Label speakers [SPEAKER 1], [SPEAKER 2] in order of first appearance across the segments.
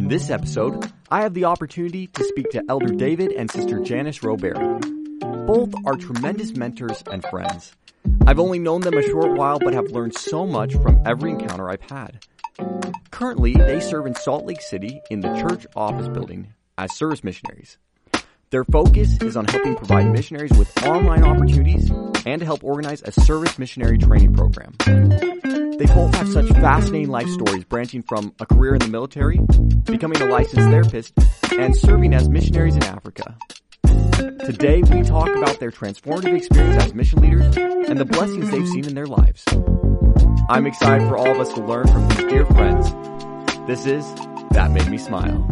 [SPEAKER 1] In this episode, I have the opportunity to speak to Elder David and Sister Janis Rowberry. Both are tremendous mentors and friends. I've only known them a short while, but have learned so much from every encounter I've had. Currently, they serve in Salt Lake City in the church office building as service missionaries. Their focus is on helping provide missionaries with online opportunities and to help organize a service missionary training program. They both have such fascinating life stories branching from a career in the military, becoming a licensed therapist, and serving as missionaries in Africa. Today we talk about their transformative experience as mission leaders and the blessings they've seen in their lives. I'm excited for all of us to learn from these dear friends. This is That Made Me Smile.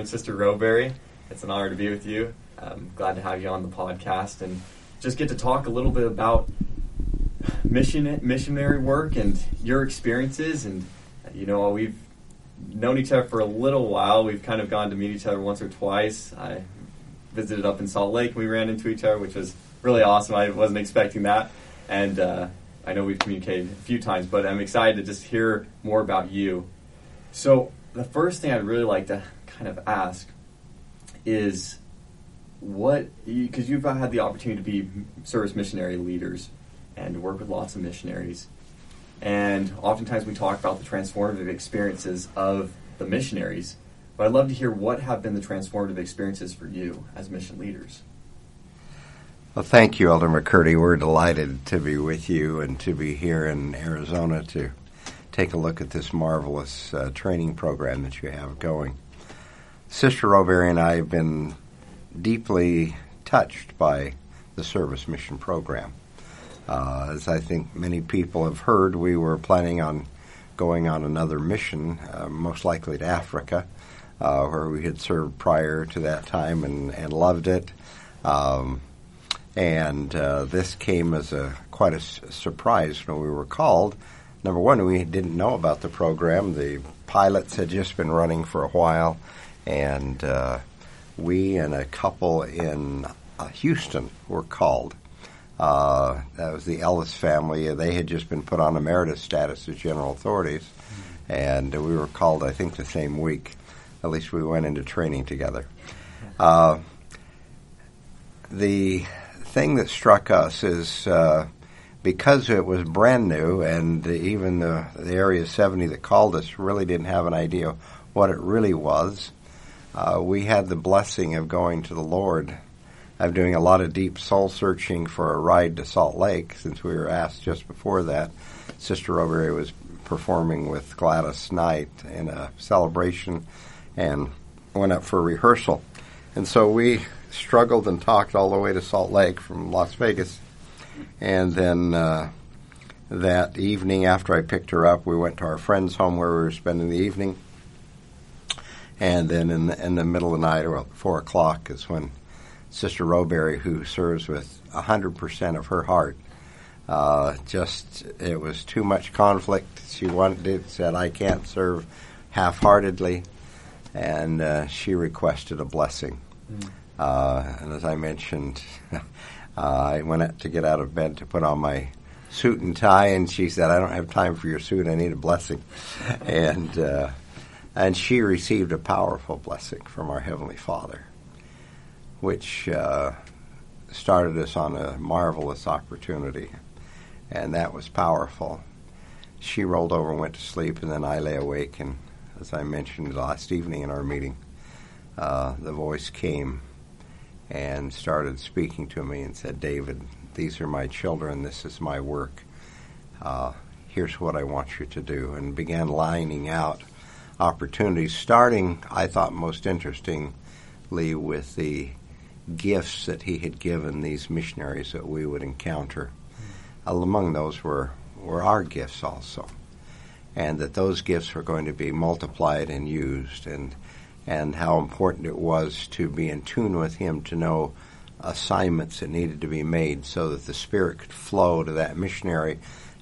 [SPEAKER 1] And Sister Rowberry. It's an honor to be with you. I'm glad to have you on the podcast and just get to talk a little bit about mission missionary work and your experiences. And you know, we've known each other for a little while. We've kind of gone to meet each other once or twice. I visited up in Salt Lake. We ran into each other, which was really awesome. I wasn't expecting that, and uh, I know we've communicated a few times. But I'm excited to just hear more about you. So the first thing I'd really like to kind of ask is what because you've had the opportunity to be service missionary leaders and work with lots of missionaries. And oftentimes we talk about the transformative experiences of the missionaries but i'd love to hear what have been the transformative experiences for you as mission leaders.
[SPEAKER 2] Well thank you elder mccurdy. We're delighted to be with you and to be here in arizona to take a look at this marvelous uh, training program that you have going. Sister Rowberry and I have been deeply touched by the service mission program. Uh, as I think many people have heard, we were planning on going on another mission, uh, most likely to Africa, uh, where we had served prior to that time and, and loved it. Um, and uh, this came as a quite a s- surprise when we were called number one, we didn't know about the program. The pilots had just been running for a while, and uh, we and a couple in uh, Houston were called. Uh, that was the Ellis family. They had just been put on emeritus status as general authorities, mm-hmm. and we were called, I think, the same week. At least we went into training together. Uh, the thing that struck us is uh, because it was brand new, and even the, the Area 70 that called us really didn't have an idea what it really was. Uh, we had the blessing of going to the Lord, of doing a lot of deep soul searching for a ride to Salt Lake, since we were asked just before that. Sister Rowberry was performing with Gladys Knight in a celebration and went up for rehearsal. And so we struggled and talked all the way to Salt Lake from Las Vegas and then uh, that evening, after I picked her up, we went to our friend's home where we were spending the evening. And then in the, in the middle of the night, about four o'clock, is when Sister Rowberry, who serves with hundred percent of her heart, uh, just it was too much conflict. She wanted it, said, "I can't serve half-heartedly," and uh, she requested a blessing. Mm. Uh, and as I mentioned, uh, I went out to get out of bed to put on my suit and tie, and she said, "I don't have time for your suit. I need a blessing," and uh, and she received a powerful blessing from our heavenly Father, which uh, started us on a marvelous opportunity, and that was powerful. She rolled over and went to sleep, and then I lay awake, and as I mentioned last evening in our meeting, uh, the voice came and started speaking to me and said, David, these are my children, this is my work. Uh, here's what I want you to do, and began lining out opportunities, starting, I thought, most interestingly with the gifts that he had given these missionaries that we would encounter. Mm. Among those were, were our gifts also, and that those gifts were going to be multiplied and used. And and how important it was to be in tune with Him to know assignments that needed to be made so that the Spirit could flow to that missionary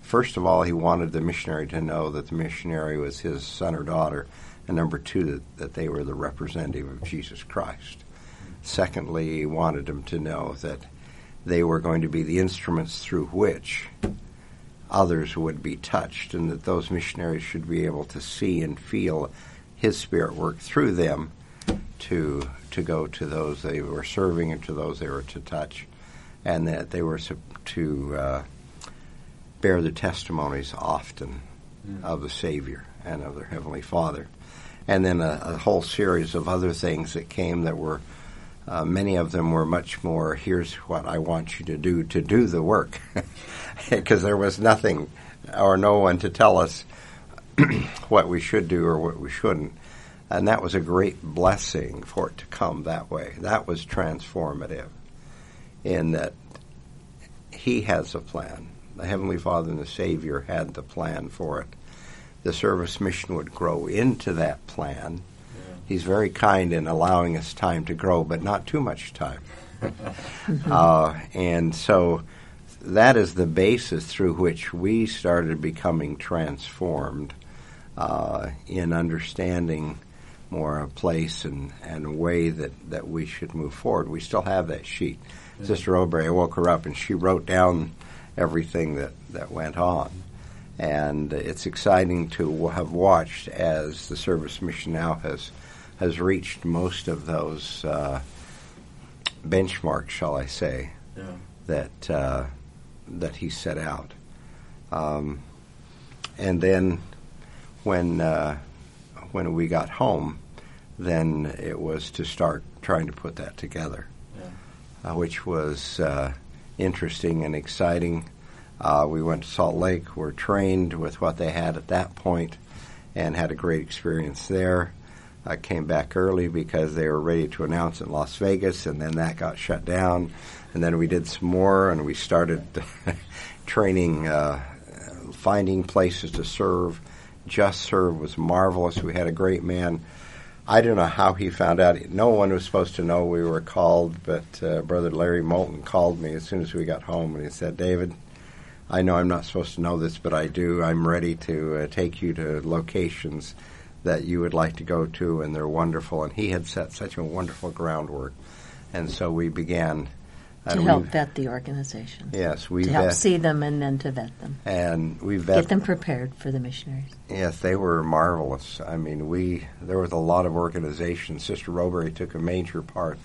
[SPEAKER 2] first of all, he wanted the missionary to know that the missionary was his son or daughter, and number two, that, that they were the representative of Jesus Christ. Secondly, he wanted them to know that they were going to be the instruments through which others would be touched, and that those missionaries should be able to see and feel his spirit work through them to to go to those they were serving and to those they were to touch, and that they were to uh, bear the testimonies often mm. of the Savior and of their Heavenly Father. And then a, a whole series of other things that came that were, uh, many of them were much more, here's what I want you to do to do the work. Because there was nothing or no one to tell us what we should do or what we shouldn't. And that was a great blessing for it to come that way. That was transformative in that He has a plan the Heavenly Father and the Savior had the plan for it. The service mission would grow into that plan. Yeah. He's very kind in allowing us time to grow, but not too much time. uh, and so that is the basis through which we started becoming transformed uh, in understanding more a place and, and way that, that we should move forward. We still have that sheet. Yeah. Sister Rowberry, I woke her up and she wrote down everything that, that went on. And it's exciting to have watched as the service mission now has has reached most of those uh, benchmarks, shall I say, yeah. that uh, that he set out. Um, and then when uh, when we got home, then it was to start trying to put that together, yeah. uh, which was uh, interesting and exciting. Uh, we went to Salt Lake, were trained with what they had at that point, and had a great experience there. I came back early because they were ready to announce in Las Vegas, and then that got shut down. And then we did some more, and we started training, uh, finding places to serve. Just Serve was marvelous. We had a great man I don't know how he found out. No one was supposed to know we were called, but uh, Brother Larry Moulton called me as soon as we got home, and he said, "David, I know I'm not supposed to know this, but I do. I'm ready to uh, take you to locations that you would like to go to, and they're wonderful." And he had set such a wonderful groundwork, and so we began
[SPEAKER 3] to help vet the organization.
[SPEAKER 2] Yes, we
[SPEAKER 3] to help see them and then to vet them.
[SPEAKER 2] And we vet
[SPEAKER 3] get them prepared for the missionaries.
[SPEAKER 2] Yes, they were marvelous. I mean, we there was a lot of organization. Sister Rowberry took a major part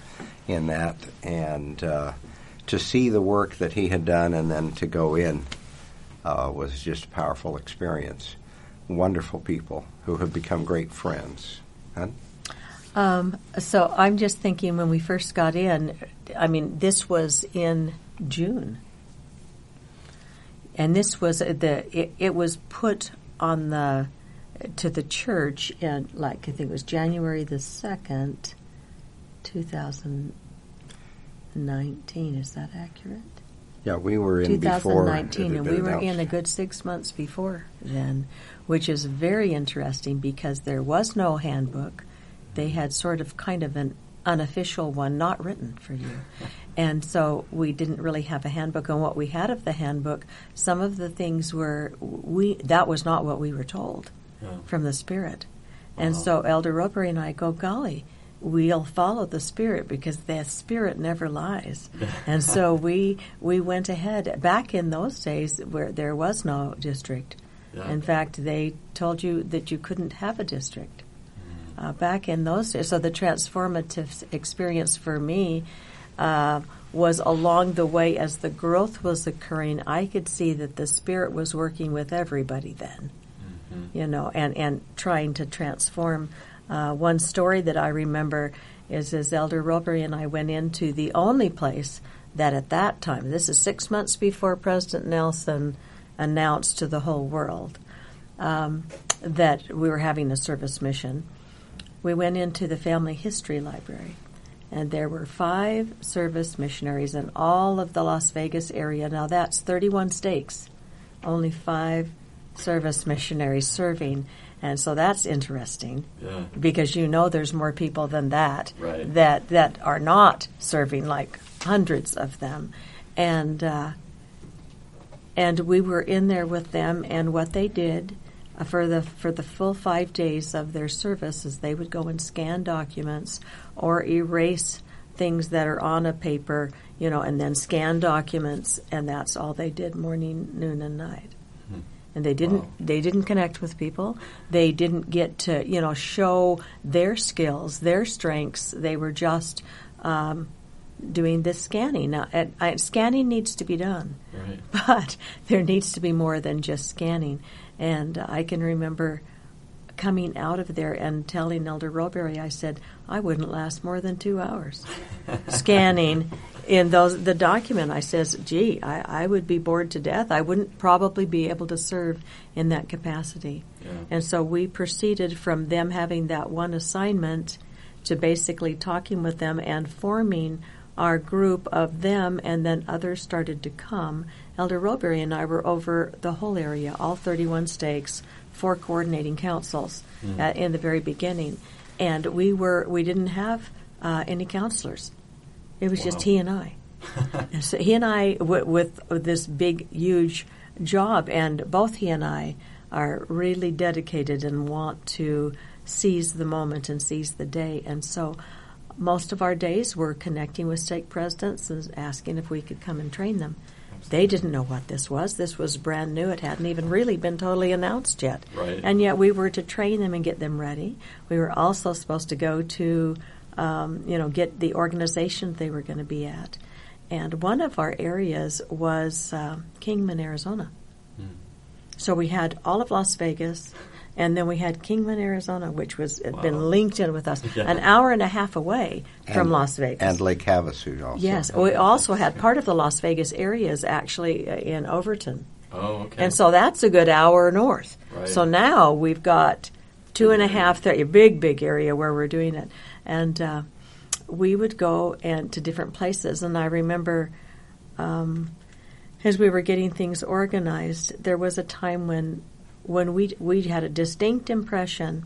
[SPEAKER 2] in that, and uh, to see the work that he had done and then to go in uh, was just a powerful experience. Wonderful people who have become great friends.
[SPEAKER 3] Um, so I'm just thinking when we first got in, I mean, this was in June. And this was the, it, it was put on the, to the church in, like, I think it was January the 2nd, 2019. Is that accurate?
[SPEAKER 2] Yeah, we were in
[SPEAKER 3] 2019, and we were in a good six months before then, which is very interesting because there was no handbook they had sort of kind of an unofficial one, not written for you. And so we didn't really have a handbook. And what we had of the handbook, some of the things were we that was not what we were told yeah. from the Spirit. And uh-huh. so Elder Rowberry and I go, golly, we'll follow the Spirit because the Spirit never lies. and so we we went ahead back in those days where there was no district. Yeah. In fact, they told you that you couldn't have a district uh, back in those days. So the transformative experience for me uh, was along the way as the growth was occurring. I could see that the Spirit was working with everybody then, mm-hmm. you know, and and trying to transform. Uh, one story that I remember is as Elder Rowberry and I went into the only place that at that time, this is six months before President Nelson announced to the whole world um, that we were having a service mission we went into the family history library, and there were five service missionaries in all of the Las Vegas area. Now that's 31 stakes, only five service missionaries serving. And so that's interesting yeah. because you know there's more people than that
[SPEAKER 1] right.
[SPEAKER 3] that that are not serving, like hundreds of them. And uh, and we were in there with them, and what they did uh, for the for the full five days of their services, they would go and scan documents or erase things that are on a paper, you know, and then scan documents, and that's all they did morning, noon, and night. Hmm. And they didn't wow. they didn't connect with people. They didn't get to you know show their skills, their strengths. They were just um, doing this scanning. Now, at, scanning needs to be done, right. but there needs to be more than just scanning. And I can remember coming out of there and telling Elder Rowberry, I said, I wouldn't last more than two hours scanning in those the document. I says, gee, I, I would be bored to death. I wouldn't probably be able to serve in that capacity. Yeah. And so we proceeded from them having that one assignment to basically talking with them and forming our group of them, and then others started to come. Elder Rowberry and I were over the whole area, all 31 stakes, four coordinating councils mm. uh, in the very beginning, and we were we didn't have uh, any counselors. It was wow. just he and I. and so he and I w- with, with this big, huge job, and both he and I are really dedicated and want to seize the moment and seize the day, and so most of our days were connecting with stake presidents and asking if we could come and train them. They didn't know what this was. This was brand new. It hadn't even really been totally announced yet.
[SPEAKER 1] Right.
[SPEAKER 3] And yet we were to train them and get them ready. We were also supposed to go to, um, you know, get the organization they were going to be at. And one of our areas was uh, Kingman, Arizona. Mm. So we had all of Las Vegas, and then we had Kingman, Arizona, which was wow. been linked in with us, yeah. an hour and a half away and, from Las Vegas.
[SPEAKER 2] And Lake Havasu also.
[SPEAKER 3] Yes, we also had part of the Las Vegas areas actually uh, in Overton.
[SPEAKER 1] Oh, okay.
[SPEAKER 3] And so that's a good hour north. Right. So now we've got two and a half, three, a big, big area where we're doing it. And uh, we would go and to different places. And I remember um, as we were getting things organized, there was a time when when we we had a distinct impression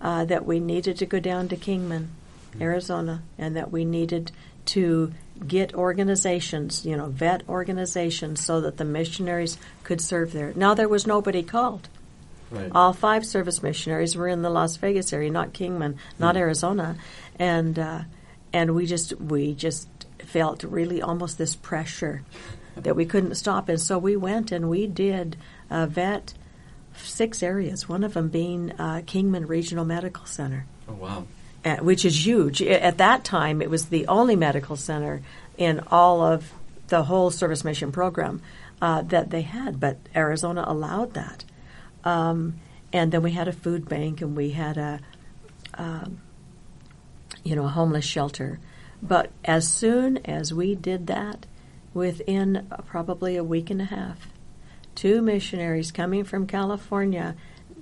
[SPEAKER 3] uh, that we needed to go down to Kingman, mm-hmm. Arizona, and that we needed to get organizations, you know, vet organizations, so that the missionaries could serve there. Now there was nobody called. Right. All five service missionaries were in the Las Vegas area, not Kingman, not mm Arizona, and uh, and we just we just felt really almost this pressure that we couldn't stop, and so we went and we did uh, vet six areas, one of them being uh, Kingman Regional Medical Center.
[SPEAKER 1] Oh, wow.
[SPEAKER 3] Uh, which is huge. At that time, it was the only medical center in all of the whole service mission program uh, that they had, but Arizona allowed that. Um, and then we had a food bank, and we had a, um, you know, a homeless shelter. But as soon as we did that, within probably a week and a half, two missionaries coming from California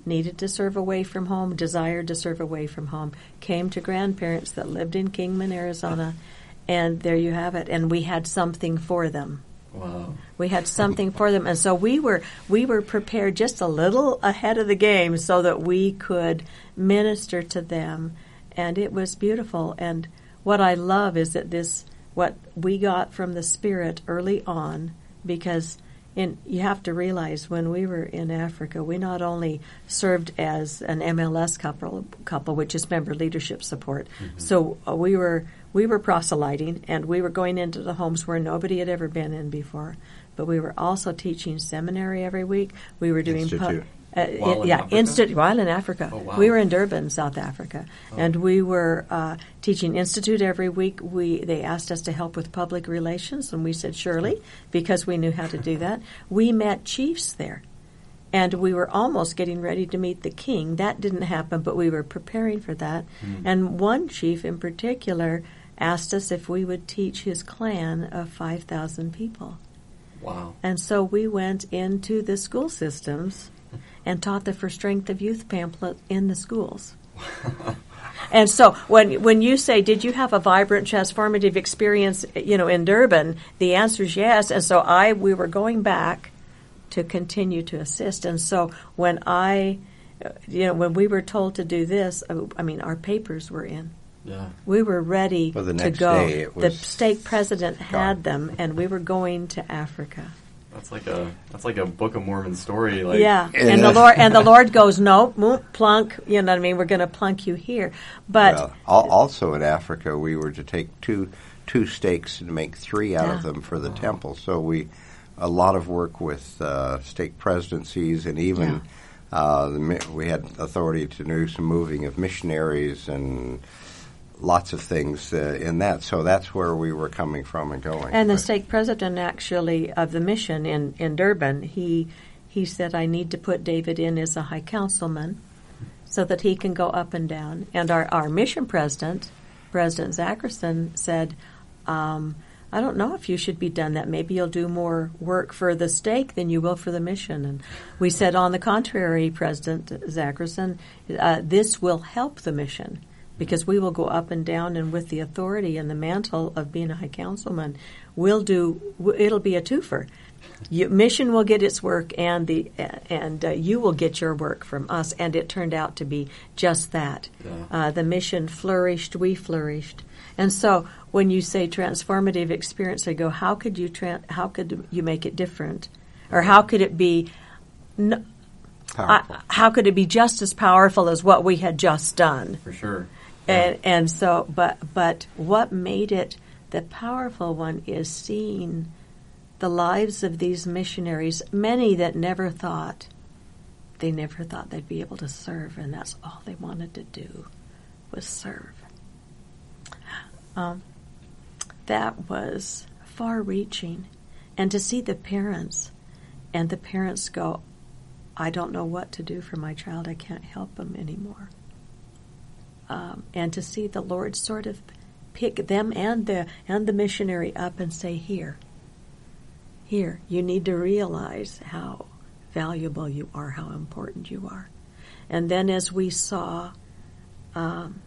[SPEAKER 3] needed to serve away from home, desired to serve away from home, came to grandparents that lived in Kingman, Arizona, and there you have it. And we had something for them.
[SPEAKER 1] Wow.
[SPEAKER 3] We had something for them, and so we were we were prepared just a little ahead of the game so that we could minister to them, and it was beautiful. And what I love is that this what we got from the Spirit early on, because and you have to realize when we were in Africa, we not only served as an MLS couple, couple which is member leadership support. Mm-hmm. So uh, we were we were proselyting, and we were going into the homes where nobody had ever been in before. But we were also teaching seminary every week. We were doing pu-
[SPEAKER 1] uh, in,
[SPEAKER 3] yeah, instant while in Africa. Oh, wow. We were in Durban, South Africa, oh. and we were uh, teaching institute every week. We they asked us to help with public relations, and we said surely because we knew how to do that. We met chiefs there, and we were almost getting ready to meet the king. That didn't happen, but we were preparing for that. Mm. And one chief in particular asked us if we would teach his clan of five thousand people.
[SPEAKER 1] Wow!
[SPEAKER 3] And so we went into the school systems and taught the For Strength of Youth pamphlet in the schools. and so when when you say, did you have a vibrant transformative experience, you know, in Durban? The answer is yes. And so I we were going back to continue to assist. And so when I, you know, when we were told to do this, uh, I mean, our papers were in.
[SPEAKER 1] Yeah.
[SPEAKER 3] We were ready
[SPEAKER 2] well, to
[SPEAKER 3] go.
[SPEAKER 2] the
[SPEAKER 3] state president had them, and we were going to Africa.
[SPEAKER 1] That's like a that's like a Book of Mormon story. Like
[SPEAKER 3] yeah, and the Lord and the Lord goes, no, plunk. You know what I mean? We're going to plunk you here. But well,
[SPEAKER 2] also in Africa, we were to take two two stakes and make three out yeah. of them for the temple. So we a lot of work with uh, stake presidencies and even. Yeah. Uh, the, we had authority to do some moving of missionaries and lots of things uh, in that. So that's where we were coming from and going.
[SPEAKER 3] And the stake president, actually, of the mission in, in Durban, he he said, "I need to put David in as a high councilman, so that he can go up and down." And our our mission president, President Zacherson, said. Um, I don't know if you should be done that. Maybe you'll do more work for the stake than you will for the mission. And we said, on the contrary, President Zacherson, uh, this will help the mission because we will go up and down and with the authority and the mantle of being a high councilman, we'll do, it'll be a twofer. You, mission will get its work, and the and uh, you will get your work from us. And it turned out to be just that. Yeah. Uh, the mission flourished, we flourished, and so when you say transformative experience, I go, how could you tra- how could you make it different, or how could it be? N- how could it be just as powerful as what we had just done?
[SPEAKER 1] For sure.
[SPEAKER 3] And and so but but what made it the powerful one is seeing the lives of these missionaries, many that never thought they never thought they'd be able to serve, and that's all they wanted to do was serve. Um, that was far reaching. And to see the parents, and the parents go, I don't know what to do for my child, I can't help them anymore um, and to see the Lord sort of pick them and the and the missionary up and say, "Here, here, you need to realize how valuable you are, how important you are." And then, as we saw um,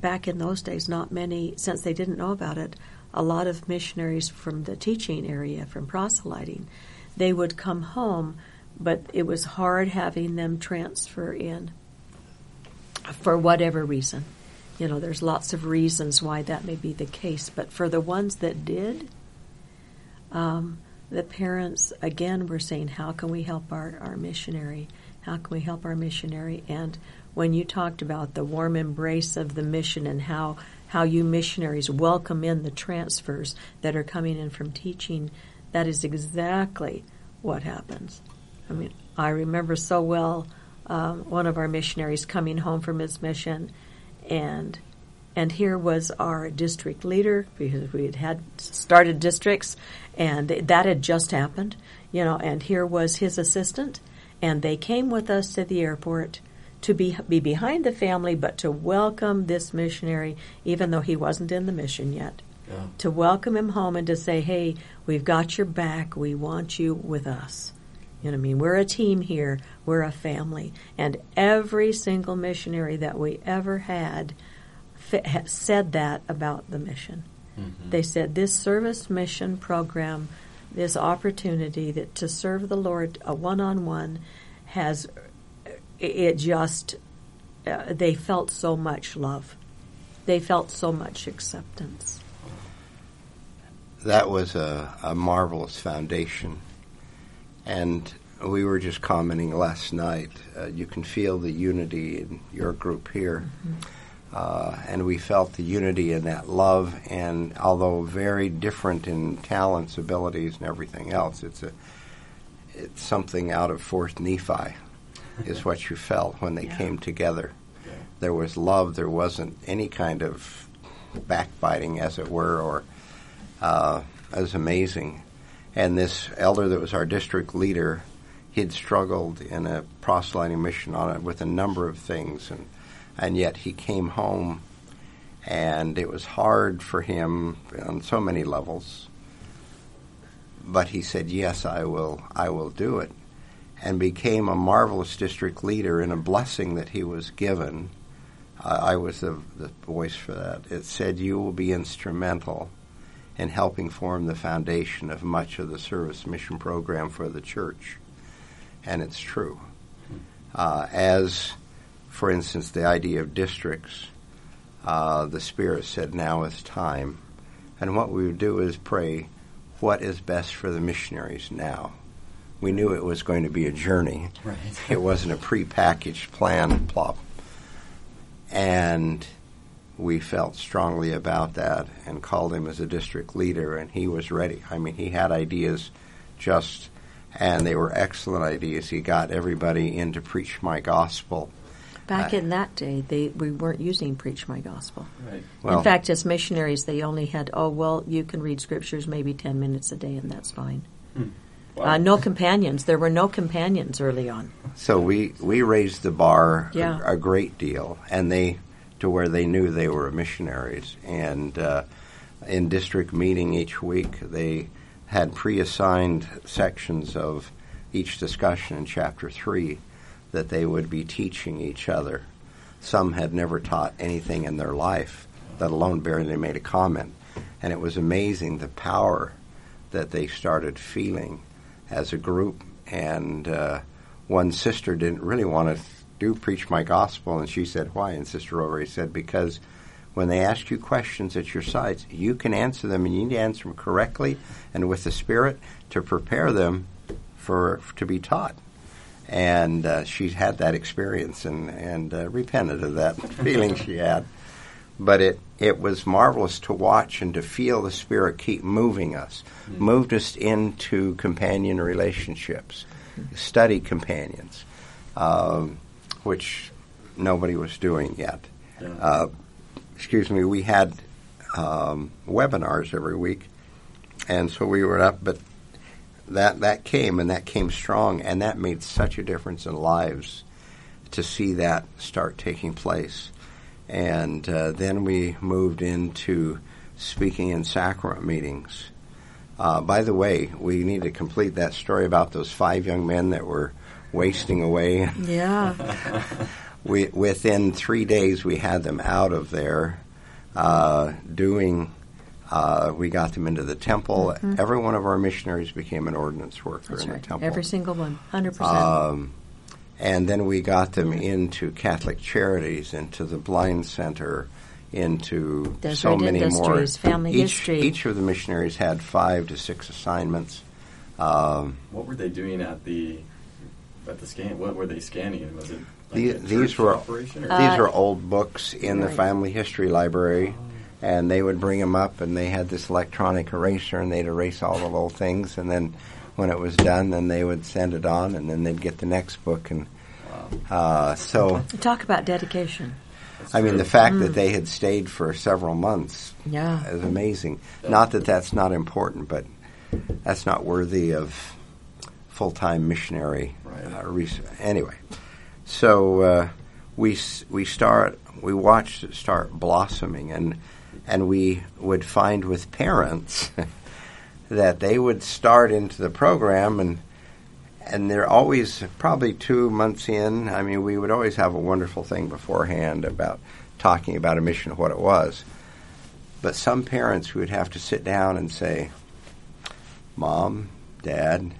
[SPEAKER 3] back in those days, not many, since they didn't know about it, a lot of missionaries from the teaching area, from proselyting, they would come home, but it was hard having them transfer in for whatever reason. You know, there's lots of reasons why that may be the case, but for the ones that did, um, the parents again were saying, "How can we help our, our missionary? How can we help our missionary?" And when you talked about the warm embrace of the mission and how how you missionaries welcome in the transfers that are coming in from teaching, that is exactly what happens. I mean, I remember so well um, one of our missionaries coming home from his mission, and and here was our district leader because we had had started districts, and that had just happened, you know. And here was his assistant, and they came with us to the airport to be be behind the family, but to welcome this missionary, even though he wasn't in the mission yet. Yeah. To welcome him home and to say, "Hey, we've got your back. We want you with us." You know what I mean? We're a team here. We're a family. And every single missionary that we ever had said that about the mission. Mm-hmm. They said this service mission program, this opportunity that to serve the Lord a one-on-one has it just uh, they felt so much love. They felt so much acceptance.
[SPEAKER 2] That was a, a marvelous foundation and we were just commenting last night. Uh, you can feel the unity in your group here. Mm-hmm. Uh, and we felt the unity in that love, and although very different in talents, abilities, and everything else, it's a it's something out of Fourth Nephi, is what you felt when they yeah. came together. Yeah. There was love. There wasn't any kind of backbiting, as it were, or uh, it was amazing. And this elder that was our district leader, he'd struggled in a proselyting mission on it with a number of things, and and yet he came home, and it was hard for him on so many levels. But he said, "Yes, I will. I will do it," and became a marvelous district leader in a blessing that he was given. I was the, the voice for that. It said, "You will be instrumental." And helping form the foundation of much of the service mission program for the church. And it's true. Uh, as, for instance, the idea of districts, uh, the Spirit said, now is time. And what we would do is pray, what is best for the missionaries now? We knew it was going to be a journey.
[SPEAKER 1] Right.
[SPEAKER 2] it wasn't a prepackaged plan, plop. And we felt strongly about that and called him as a district leader, and he was ready. I mean, he had ideas just, and they were excellent ideas. He got everybody in to preach my gospel.
[SPEAKER 3] Back uh, in that day, they we weren't using preach my gospel.
[SPEAKER 1] Right.
[SPEAKER 3] Well, in fact, as missionaries, they only had oh well, you can read scriptures maybe ten minutes a day, and that's fine. Hmm. Wow. Uh, no companions. There were no companions early on.
[SPEAKER 2] So we we raised the bar yeah. a, a, great deal, and they to where they knew they were missionaries. And uh, in district meeting each week, they had pre-assigned sections of each discussion in chapter three that they would be teaching each other. Some had never taught anything in their life, let alone barely made a comment. And it was amazing the power that they started feeling as a group. And uh, one sister didn't really want to do preach my gospel, and she said, Why? And Sister Rowberry said, Because when they ask you questions at your sites, you can answer them, and you need to answer them correctly and with the Spirit to prepare them for to be taught and uh, she had that experience and and uh, repented of that feeling she had. But it it was marvelous to watch and to feel the Spirit keep moving us, mm-hmm. moved us into companion relationships, study companions, um, which nobody was doing yet. Yeah. Uh, excuse me, we had um, webinars every week, and so we were up, but that that came and that came strong and that made such a difference in lives to see that start taking place and uh, then we moved into speaking in sacrament meetings uh, by the way we need to complete that story about those five young men that were wasting away
[SPEAKER 3] yeah
[SPEAKER 2] we within three days we had them out of there uh, doing uh, we got them into the temple. Mm-hmm. Every one of our missionaries became an ordinance worker
[SPEAKER 3] That's
[SPEAKER 2] in
[SPEAKER 3] right.
[SPEAKER 2] the temple.
[SPEAKER 3] Every single one, hundred um, percent.
[SPEAKER 2] And then we got them into Catholic Charities, into the Blind Center, into
[SPEAKER 3] Desert
[SPEAKER 2] so many more.
[SPEAKER 3] Family
[SPEAKER 2] each,
[SPEAKER 3] history.
[SPEAKER 2] Each of the missionaries had five to six assignments. Um,
[SPEAKER 1] what were they doing at the at the scan? What were they scanning? Was it like
[SPEAKER 2] the, these were these were old books in right. the family history library. Oh and they would bring them up, and they had this electronic eraser, and they'd erase all the little things, and then when it was done, then they would send it on, and then they'd get the next book, and uh, so
[SPEAKER 3] talk about dedication.
[SPEAKER 2] I mean, the fact mm. that they had stayed for several months
[SPEAKER 3] yeah.
[SPEAKER 2] is amazing. Not that that's not important, but that's not worthy of full time missionary right. uh. Anyway, so uh, we we start we watched it start blossoming, and and we would find with parents that they would start into the program and and they're always probably two months in. I mean, we would always have a wonderful thing beforehand about talking about a mission, what it was. But some parents would have to sit down and say, Mom, Dad,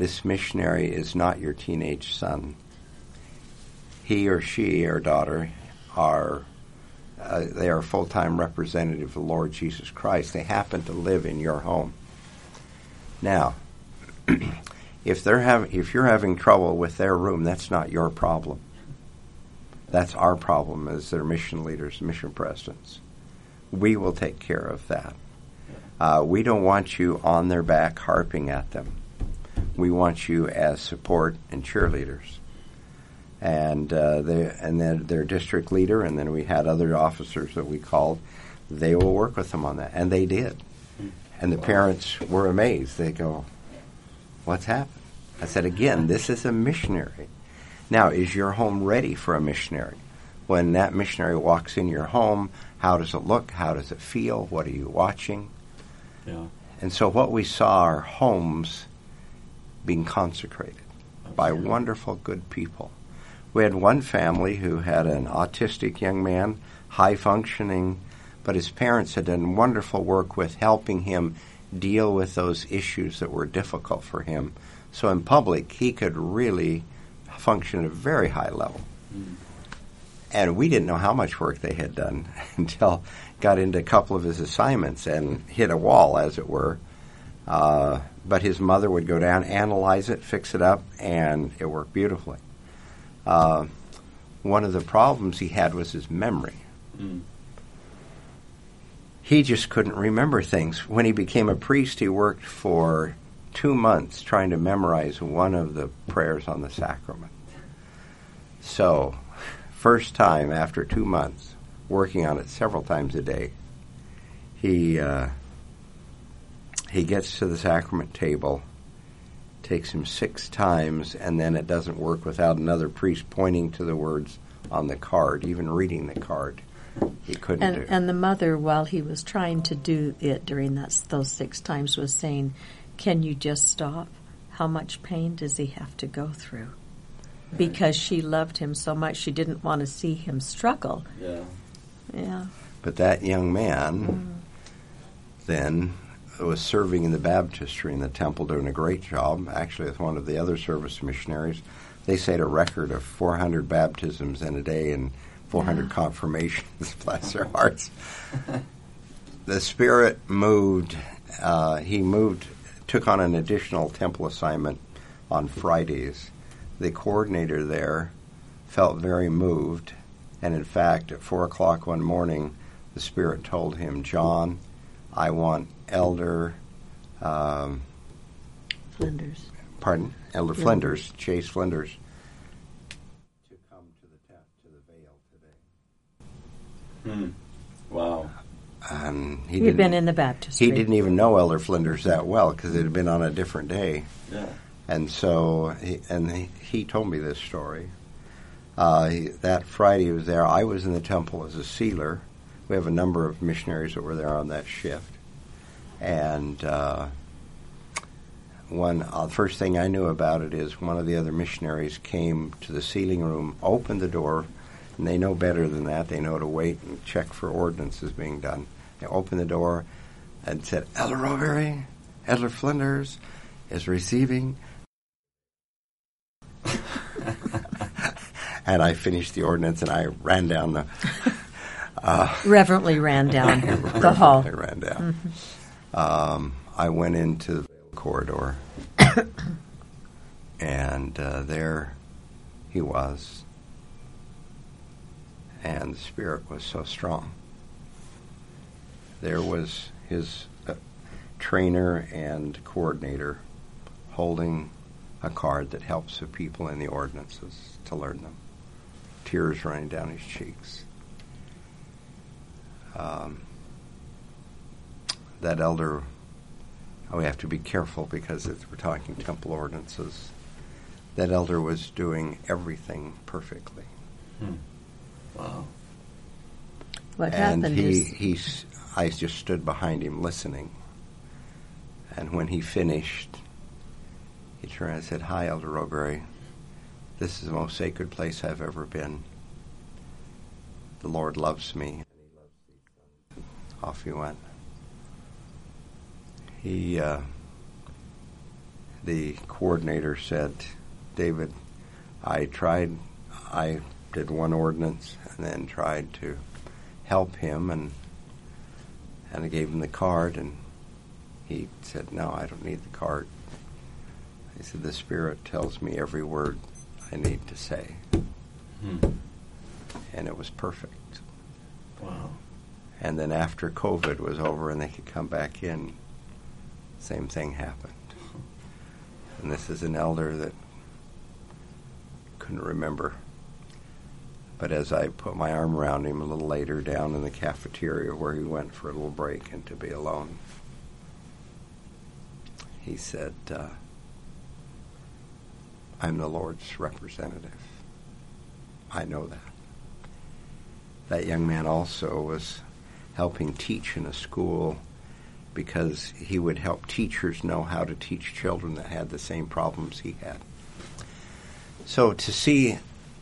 [SPEAKER 2] this missionary is not your teenage son. He or she or daughter are uh, they are full time representative of the Lord Jesus Christ. They happen to live in your home. Now, if they're having, if you're having trouble with their room, that's not your problem. That's our problem as their mission leaders, mission presidents. We will take care of that. Uh, we don't want you on their back harping at them. We want you as support and cheerleaders and uh, they and then their district leader, and then we had other officers that we called. They will work with them on that, and they did. And the parents were amazed. They go, "What's happened?" I said, "Again, this is a missionary. Now, is your home ready for a missionary? When that missionary walks in your home, how does it look? How does it feel? What are you watching?"
[SPEAKER 1] Yeah.
[SPEAKER 2] And so, what we saw are homes being consecrated by wonderful, good people we had one family who had an autistic young man, high functioning, but his parents had done wonderful work with helping him deal with those issues that were difficult for him. So in public, he could really function at a very high level. And we didn't know how much work they had done until got into a couple of his assignments and hit a wall, as it were. Uh, but his mother would go down, analyze it, fix it up, and it worked beautifully. Uh, one of the problems he had was his memory. Mm. He just couldn't remember things. When he became a priest, he worked for two months trying to memorize one of the prayers on the sacrament. So, first time after two months, working on it several times a day, he uh, he gets to the sacrament table, takes him six times, and then it doesn't work without another priest pointing to the words on the card, even reading the card. He couldn't
[SPEAKER 3] and,
[SPEAKER 2] do.
[SPEAKER 3] And the mother, while he was trying to do it during that, those six times, was saying, "Can you just stop? How much pain does he have to go through?" Because she loved him so much, she didn't want to see him struggle.
[SPEAKER 1] Yeah.
[SPEAKER 3] Yeah.
[SPEAKER 2] But that young man mm. then was serving in the baptistry in the temple, doing a great job. Actually, with one of the other service missionaries, they set a record of 400 baptisms in a day and 400 yeah. confirmations. Bless their hearts. the Spirit moved. Uh, he moved, took on an additional temple assignment on Fridays. The coordinator there felt very moved, and in fact, at four o'clock one morning, the Spirit told him, "John, I want Elder um,
[SPEAKER 3] Flinders.
[SPEAKER 2] Pardon, Elder yeah. Flinders, Chase Flinders, to come to the to the
[SPEAKER 1] veil today. Hmm. Wow.
[SPEAKER 2] And he
[SPEAKER 3] had been in the Baptist.
[SPEAKER 2] He didn't even know Elder Flinders that well because it had been on a different day.
[SPEAKER 1] Yeah.
[SPEAKER 2] And so, he, and he, he told me this story. Uh, he, that Friday he was there. I was in the temple as a sealer. We have a number of missionaries that were there on that shift and uh, one uh, first thing I knew about it is one of the other missionaries came to the sealing room, opened the door, and they know better than that. They know to wait and check for ordinances being done. They opened the door and said, "Elder Rowberry, Elder Flinders is receiving." and I finished the ordinance and I ran down the.
[SPEAKER 3] Uh, reverently ran down the hall.
[SPEAKER 2] ran down. Mm-hmm um, I went into the corridor, and uh, there he was, and the spirit was so strong. There was his uh, trainer and coordinator holding a card that helps the people in the ordinances to learn them. Tears running down his cheeks. Um, that elder, we have to be careful because if we're talking temple ordinances. That elder was doing everything perfectly.
[SPEAKER 1] Hmm. Wow.
[SPEAKER 3] What
[SPEAKER 2] and
[SPEAKER 3] happened
[SPEAKER 2] he,
[SPEAKER 3] is
[SPEAKER 2] he, I just stood behind him listening. And when he finished, he turned and said, Hi, Elder Rowberry. This is the most sacred place I've ever been. The Lord loves me. Off he went he uh, the coordinator said, David, I tried, I did one ordinance and then tried to help him and and I gave him the card and he said, No, I don't need the card. He said, The Spirit tells me every word I need to say. Hmm. And it was perfect.
[SPEAKER 1] Wow.
[SPEAKER 2] And then after COVID was over and they could come back in, same thing happened. And this is an elder that couldn't remember. But as I put my arm around him a little later down in the cafeteria where he went for a little break and to be alone, he said, uh, I'm the Lord's representative. I know that. That young man also was helping teach in a school because he would help teachers know how to teach children that had the same problems he had. So to see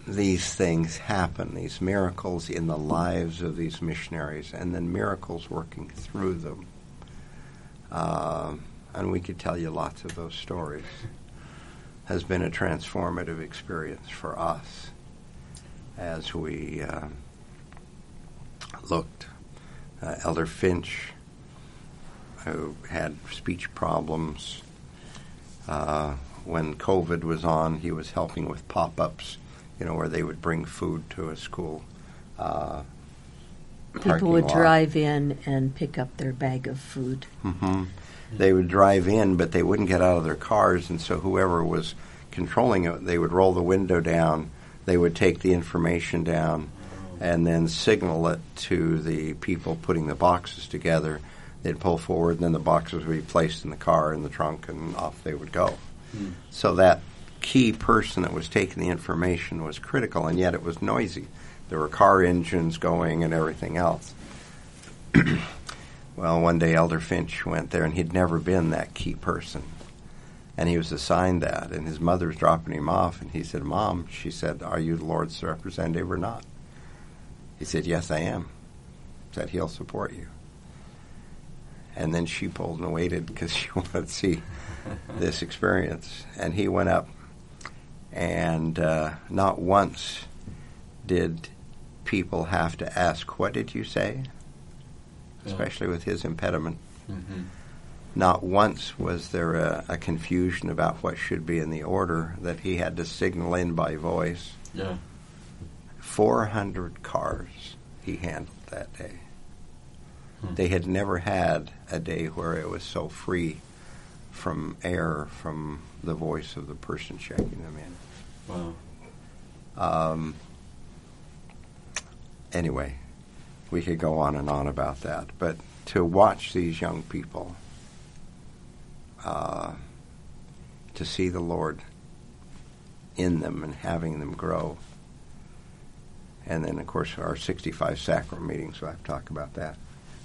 [SPEAKER 2] these things happen, these miracles in the lives of these missionaries, and then miracles working through them, uh, and we could tell you lots of those stories, has been a transformative experience for us as we uh, looked. Uh, Elder Finch who had speech problems Uh, when COVID was on, he was helping with pop ups, you know, where they would bring food to a school. Uh,
[SPEAKER 3] People would lot. drive in and pick up their bag of food.
[SPEAKER 2] Mm-hmm. They would drive in, but they wouldn't get out of their cars, and so whoever was controlling it, they would roll the window down. They would take the information down and then signal it to the people putting the boxes together. They'd pull forward, and then the boxes would be placed in the car in the trunk, and off they would go. Mm. So that key person that was taking the information was critical, and yet it was noisy. There were car engines going and everything else. well, one day Elder Finch went there, and he'd never been that key person. And he was assigned that, and his mother was dropping him off, and he said, Mom, she said, Are you the Lord's representative or not? He said, Yes, I am. Said, He'll support you. And then she pulled and waited because she wanted to see this experience. And he went up, and uh, not once did people have to ask, What did you say? Especially with his impediment. Mm-hmm. Not once was there a, a, confusion about what should be in the order that he had to signal in by voice.
[SPEAKER 1] Yeah.
[SPEAKER 2] 400 cars he handled that day. Hmm. They had never had a day where it was so free from air from the voice of the person checking them in. Wow. Um, anyway, we could go on and on about that, but to watch these young people, uh, to see the Lord in them and having them grow and then of course our 65 sacrament meetings. So I have to talk about that.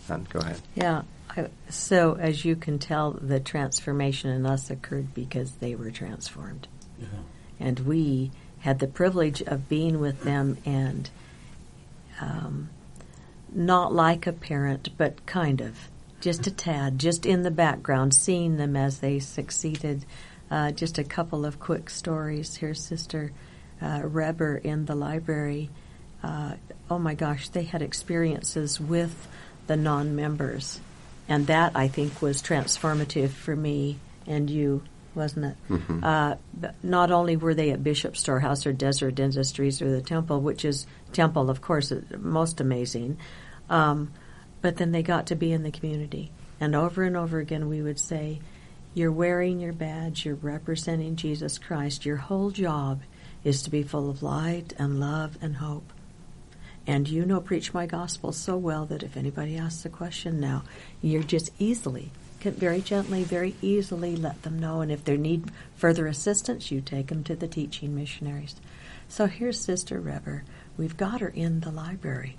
[SPEAKER 2] And go ahead.
[SPEAKER 3] Yeah. I, so as you can tell, the transformation in us occurred because they were transformed, yeah. and we had the privilege of being with them and um, not like a parent, but kind of, just a tad, just in the background, seeing them as they succeeded. Uh, just a couple of quick stories. Here's Sister uh, Reber in the library uh, oh my gosh, they had experiences with the non members. And that, I think, was transformative for me and you, wasn't it? Mm-hmm. Uh, not only were they at Bishop Storehouse or Deseret Industries or the Temple, which is Temple, of course, most amazing, um, but then they got to be in the community. And over and over again, we would say, You're wearing your badge, you're representing Jesus Christ. Your whole job is to be full of light and love and hope. And you know Preach My Gospel so well that if anybody asks a question now, you're just easily, very gently, very easily let them know. And if they need further assistance, you take them to the teaching missionaries. So here's Sister Reber. We've got her in the library.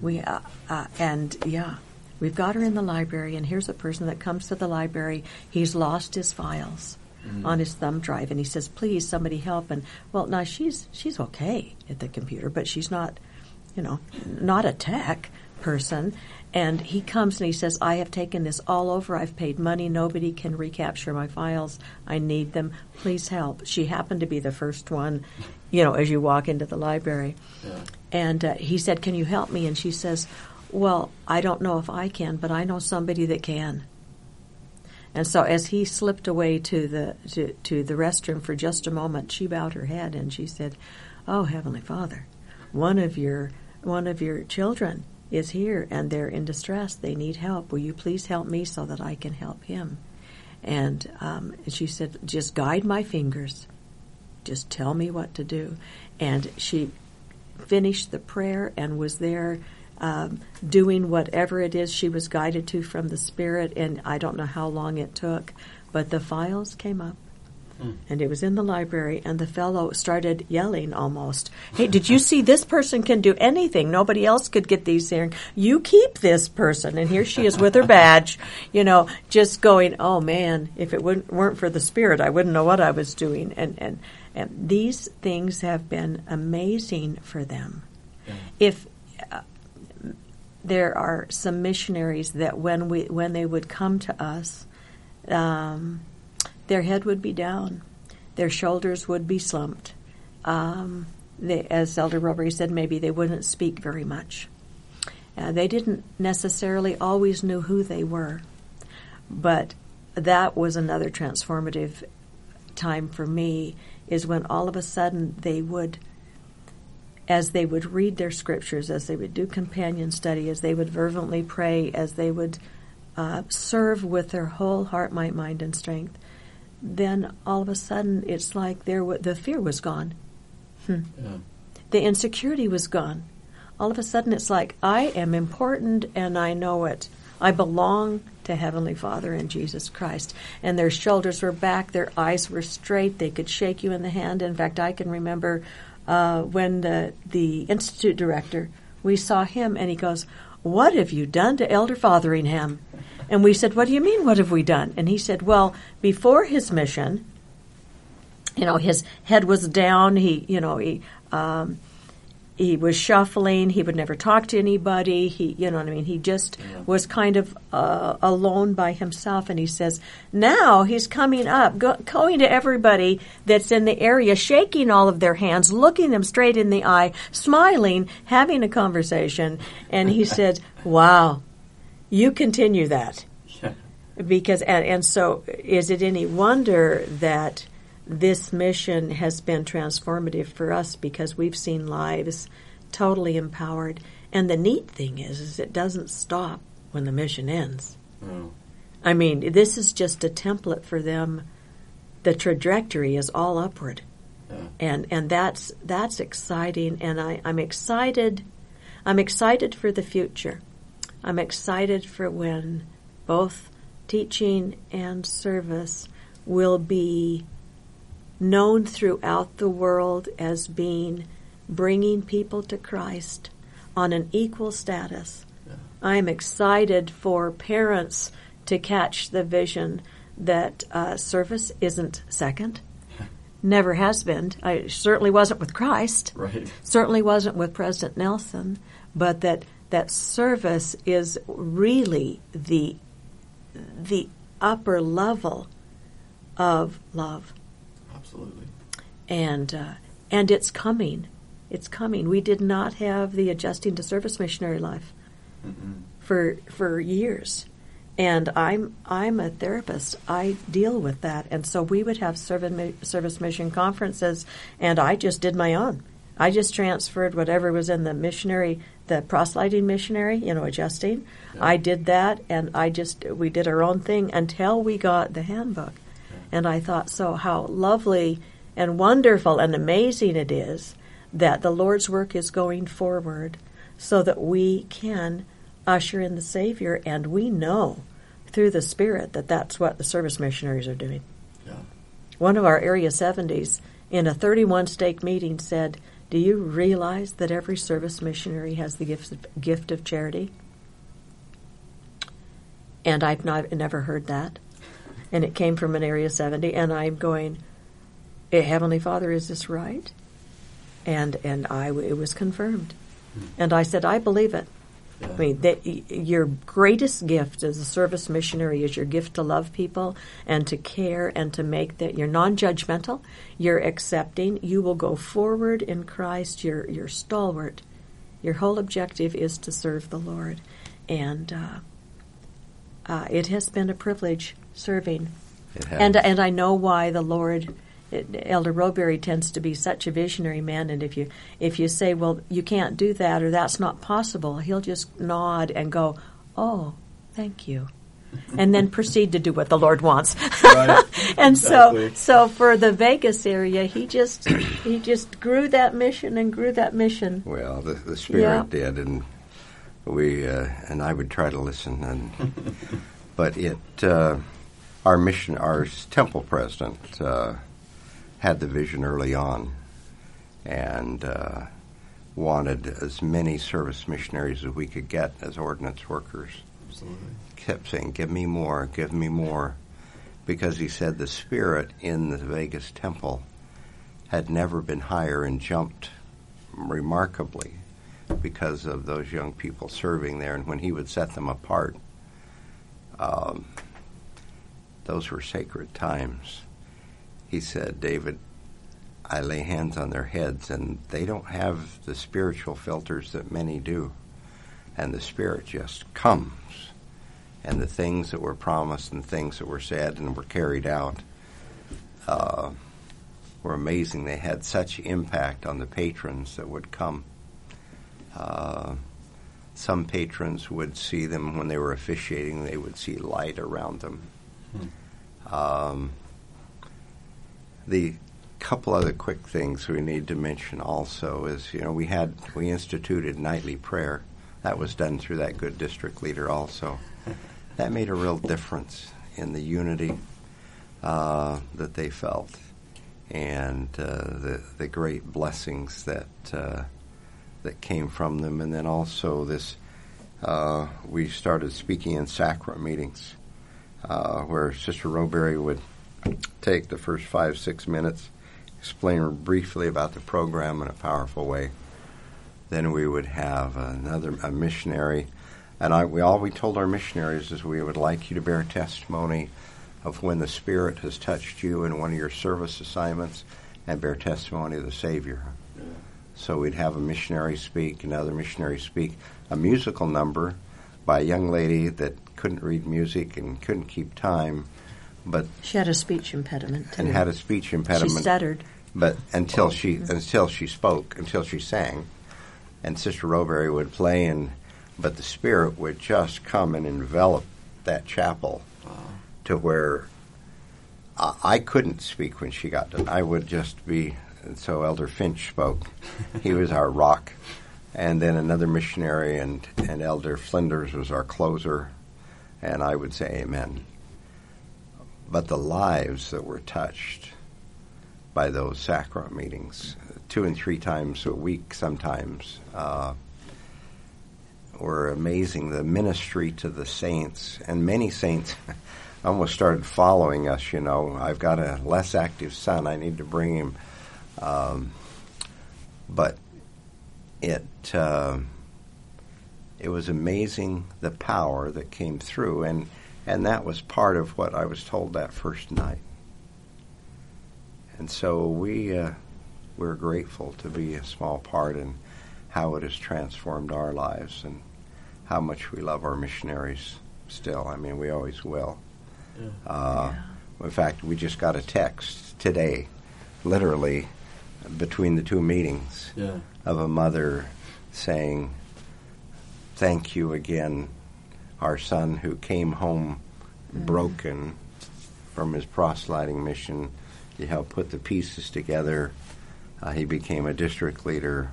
[SPEAKER 3] We uh, uh, and yeah, we've got her in the library. And here's a person that comes to the library. He's lost his files mm-hmm. on his thumb drive, and he says, "Please, somebody help." And well, now she's she's okay at the computer, but she's not, you know, not a tech person. And he comes and he says, I have taken this all over. I've paid money. Nobody can recapture my files. I need them. Please help. She happened to be the first one, you know, as you walk into the library. Yeah. And uh, he said, Can you help me? And she says, Well, I don't know if I can, but I know somebody that can. And so as he slipped away to the to, to the restroom for just a moment, she bowed her head and she said, "Oh heavenly Father, one of your one of your children is here and they're in distress. They need help. Will you please help me so that I can help him?" And um, she said, "Just guide my fingers. Just tell me what to do." And she finished the prayer and was there um, doing whatever it is she was guided to from the Spirit, and I don't know how long it took, but the files came up. Hmm. And it was in the library, and the fellow started yelling almost, Hey, did you see this person can do anything? Nobody else could get these here. You keep this person. And here she is with her badge, you know, just going, Oh man, if it weren't for the Spirit, I wouldn't know what I was doing. And, and, and these things have been amazing for them. Yeah. If there are some missionaries that when we when they would come to us, um, their head would be down, their shoulders would be slumped. Um, they, as Elder Rowberry said, maybe they wouldn't speak very much. Uh, they didn't necessarily always know who they were, but that was another transformative time for me is when all of a sudden they would as they would read their scriptures, as they would do companion study, as they would fervently pray, as they would uh, serve with their whole heart, might, mind, and strength, then all of a sudden it's like there w- the fear was gone. Hmm. Yeah. The insecurity was gone. All of a sudden it's like I am important and I know it. I belong to Heavenly Father and Jesus Christ. And their shoulders were back, their eyes were straight, they could shake you in the hand. In fact, I can remember uh, when the, the institute director, we saw him and he goes, What have you done to Elder Fotheringham? And we said, What do you mean, what have we done? And he said, Well, before his mission, you know, his head was down. He, you know, he um, he was shuffling. He would never talk to anybody. He, you know what I mean. He just yeah. was kind of uh, alone by himself. And he says now he's coming up, go, going to everybody that's in the area, shaking all of their hands, looking them straight in the eye, smiling, having a conversation. And he said, "Wow, you continue that." Yeah. Because and, and so is it any wonder that this mission has been transformative for us because we've seen lives totally empowered. And the neat thing is, is it doesn't stop when the mission ends. Mm. I mean, this is just a template for them. The trajectory is all upward, yeah. and and that's that's exciting. And I, I'm excited. I'm excited for the future. I'm excited for when both teaching and service will be known throughout the world as being bringing people to Christ on an equal status. Yeah. I'm excited for parents to catch the vision that uh, service isn't second. Never has been. I certainly wasn't with Christ.
[SPEAKER 1] Right.
[SPEAKER 3] Certainly wasn't with President Nelson. But that that service is really the the upper level of love.
[SPEAKER 1] Absolutely.
[SPEAKER 3] And uh, and it's coming. It's coming. We did not have the adjusting to service missionary life mm-hmm. for for years. And I'm I'm a therapist. I deal with that, and so we would have service mission conferences, and I just did my own. I just transferred whatever was in the missionary, the proselyting missionary, you know, adjusting. Yeah. I did that, and I just we did our own thing until we got the handbook. And I thought, so how lovely and wonderful and amazing it is that the Lord's work is going forward so that we can usher in the Savior, and we know through the Spirit that that's what the service missionaries are doing. Yeah. One of our Area 70s in a 31 stake meeting said, Do you realize that every service missionary has the gift of, gift of charity? And I've not, never heard that and it came from an Area 70, and I'm going, eh, Heavenly Father, is this right? And and I it was confirmed, hmm. and I said I believe it. Yeah. I mean, that your greatest gift as a service missionary is your gift to love people and to care and to make that you're non-judgmental, you're accepting, you will go forward in Christ, you're you're stalwart. Your whole objective is to serve the Lord, and uh, uh, it has been a privilege serving. And and I know why the Lord Elder Rowberry tends to be such a visionary man and if you if you say well you can't do that or that's not possible he'll just nod and go oh thank you and then proceed to do what the Lord wants. Right. and exactly. so so for the Vegas area he just he just grew that mission and grew that mission.
[SPEAKER 2] Well, the, the spirit yeah. did and we uh, and I would try to listen and but it uh, our mission, our temple president, uh, had the vision early on, and uh, wanted as many service missionaries as we could get as ordinance workers. Absolutely. Kept saying, "Give me more, give me more," because he said the spirit in the Vegas temple had never been higher and jumped remarkably because of those young people serving there, and when he would set them apart. Um, those were sacred times. He said, David, I lay hands on their heads, and they don't have the spiritual filters that many do. And the Spirit just comes and the things that were promised and things that were said and were carried out uh, were amazing. They had such impact on the patrons that would come. Uh, some patrons would see them when they were officiating, they would see light around them. Hmm. Um, the couple other quick things we need to mention also is you know we had we instituted nightly prayer that was done through that good district leader also that made a real difference in the unity uh, that they felt and uh, the the great blessings that uh, that came from them, and then also this uh, we started speaking in sacrament meetings uh, where Sister Rowberry would take the first five six minutes, explain briefly about the program in a powerful way. Then we would have another a missionary, and I, we all we told our missionaries is we would like you to bear testimony of when the Spirit has touched you in one of your service assignments and bear testimony of the Savior. Yeah. So we'd have a missionary speak, another missionary speak, a musical number by a young lady that couldn't read music and couldn't keep time, but
[SPEAKER 3] she had a speech impediment
[SPEAKER 2] too. and had a speech impediment.
[SPEAKER 3] She stuttered,
[SPEAKER 2] but until she until she spoke, until she sang, and Sister Rowberry would play, and but the Spirit would just come and envelop that chapel to where I, I couldn't speak when she got done. I would just be, so Elder Finch spoke. he was our rock. And then another missionary, and, and Elder Flinders was our closer. And I would say amen. But the lives that were touched by those sacrament meetings, two and three times a week sometimes, uh, were amazing. The ministry to the saints, and many saints almost started following us. You know, I've got a less active son. I need to bring him. Um, but it uh, it was amazing the power that came through, and and that was part of what I was told that first night. And so we uh, we're grateful to be a small part in how it has transformed our lives and how much we love our missionaries still. I mean, we always will. Yeah. Uh, yeah. In fact, we just got a text today, literally between the two meetings, yeah. of a mother saying, "Thank you again, our son who came home mm-hmm. broken from his proselyting mission. You helped put the pieces together. Uh, he became a district leader.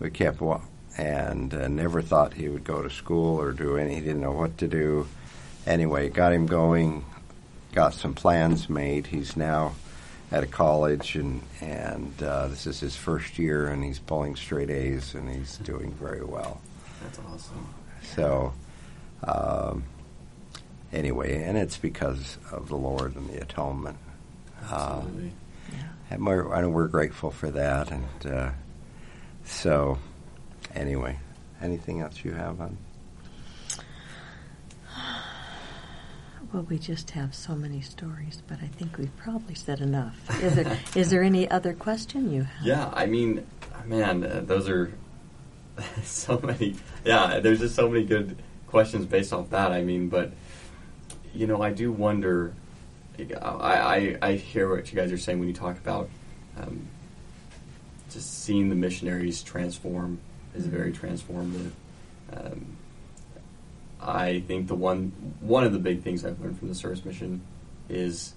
[SPEAKER 2] We kept wa- and uh, never thought he would go to school or do any. He didn't know what to do." anyway, got him going, got some plans made. He's now at a college, and and uh, this is his first year, and he's pulling straight A's, and he's doing very well.
[SPEAKER 1] That's awesome.
[SPEAKER 2] So, um, anyway, and it's because of the Lord and the atonement.
[SPEAKER 1] Absolutely.
[SPEAKER 2] Uh, yeah. And we're, and we're grateful for that, and uh, so anyway, anything else you have on?
[SPEAKER 3] Well, we just have so many stories, but I think we've probably said enough. Is there, is there any other question you have?
[SPEAKER 1] Yeah, I mean, man, uh, those are so many. Yeah, there's just so many good questions based off that. I mean, but you know, I do wonder. I, I, I hear what you guys are saying when you talk about um, just seeing the missionaries transform is very transformative. Um, I think the one one of the big things I've learned from the service mission is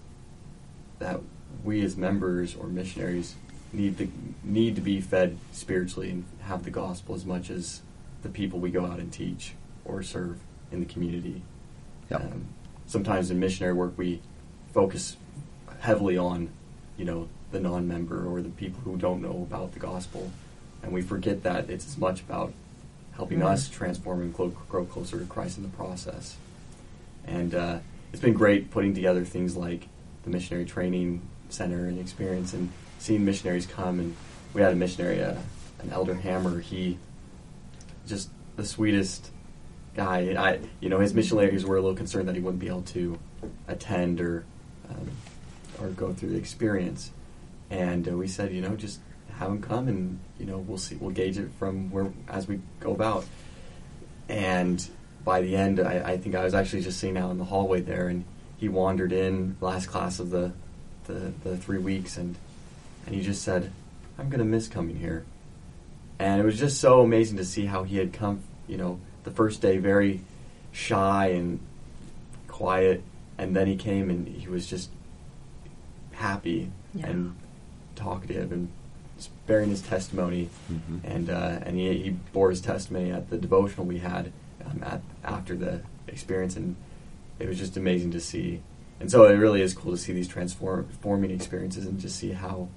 [SPEAKER 1] that we as members or missionaries need to need to be fed spiritually and have the gospel as much as the people we go out and teach or serve in the community.
[SPEAKER 2] Yep. Um,
[SPEAKER 1] sometimes in missionary work we focus heavily on, you know, the non-member or the people who don't know about the gospel, and we forget that it's as much about helping mm-hmm. us transform and grow closer to Christ in the process. And uh, it's been great putting together things like the missionary training center and experience, and seeing missionaries come. And we had a missionary, uh, an elder Hammer. He just the sweetest guy. I, you know, his missionaries were a little concerned that he wouldn't be able to attend or um, or go through the experience. And uh, we said, you know, just have him come and you know we'll see we'll gauge it from where as we go about and by the end, I, I think I was actually just sitting out in the hallway there, and he wandered in last class of the the, the three weeks, and and he just said, "I'm gonna miss coming here," and it was just so amazing to see how he had come. You know, the first day very shy and quiet, and then he came and he was just happy yeah. and talkative and bearing his testimony, mm-hmm. and uh, and he, he bore his testimony at the devotional we had um, at after the experience, and it was just amazing to see. And so it really is cool to see these transforming experiences and just see how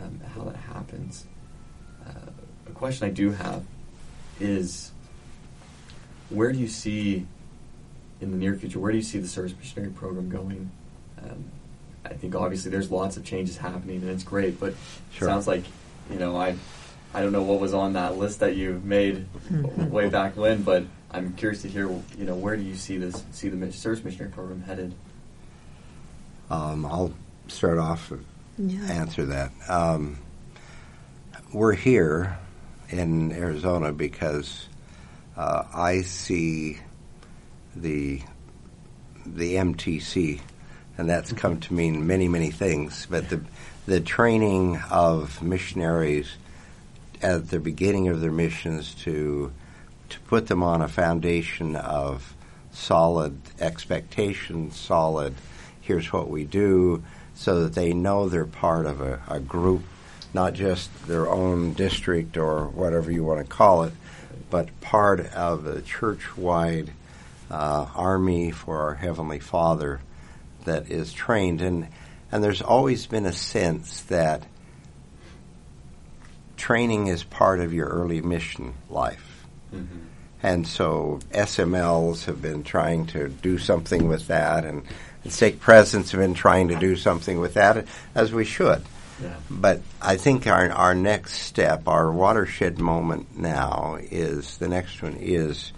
[SPEAKER 1] um, how that happens. Uh, a question I do have is, where do you see in the near future? Where do you see the service missionary program going? Um, I think obviously there's lots of changes happening and it's great, but sure. it sounds like you know I I don't know what was on that list that you made way back when, but I'm curious to hear you know where do you see this see the service missionary program headed?
[SPEAKER 2] Um, I'll start off and yeah. answer that. Um, we're here in Arizona because uh, I see the the MTC and that's come to mean many, many things. But the the training of missionaries at the beginning of their missions to to put them on a foundation of solid expectations, solid here's what we do, so that they know they're part of a, a group, not just their own district or whatever you want to call it, but part of a church wide uh, army for our Heavenly Father that is trained, and and there's always been a sense that training is part of your early mission life. Mm-hmm. And so SMLs have been trying to do something with that, and, and stake presidents have been trying to do something with that, as we should. Yeah. But I think our our next step, our watershed moment now, is the next one is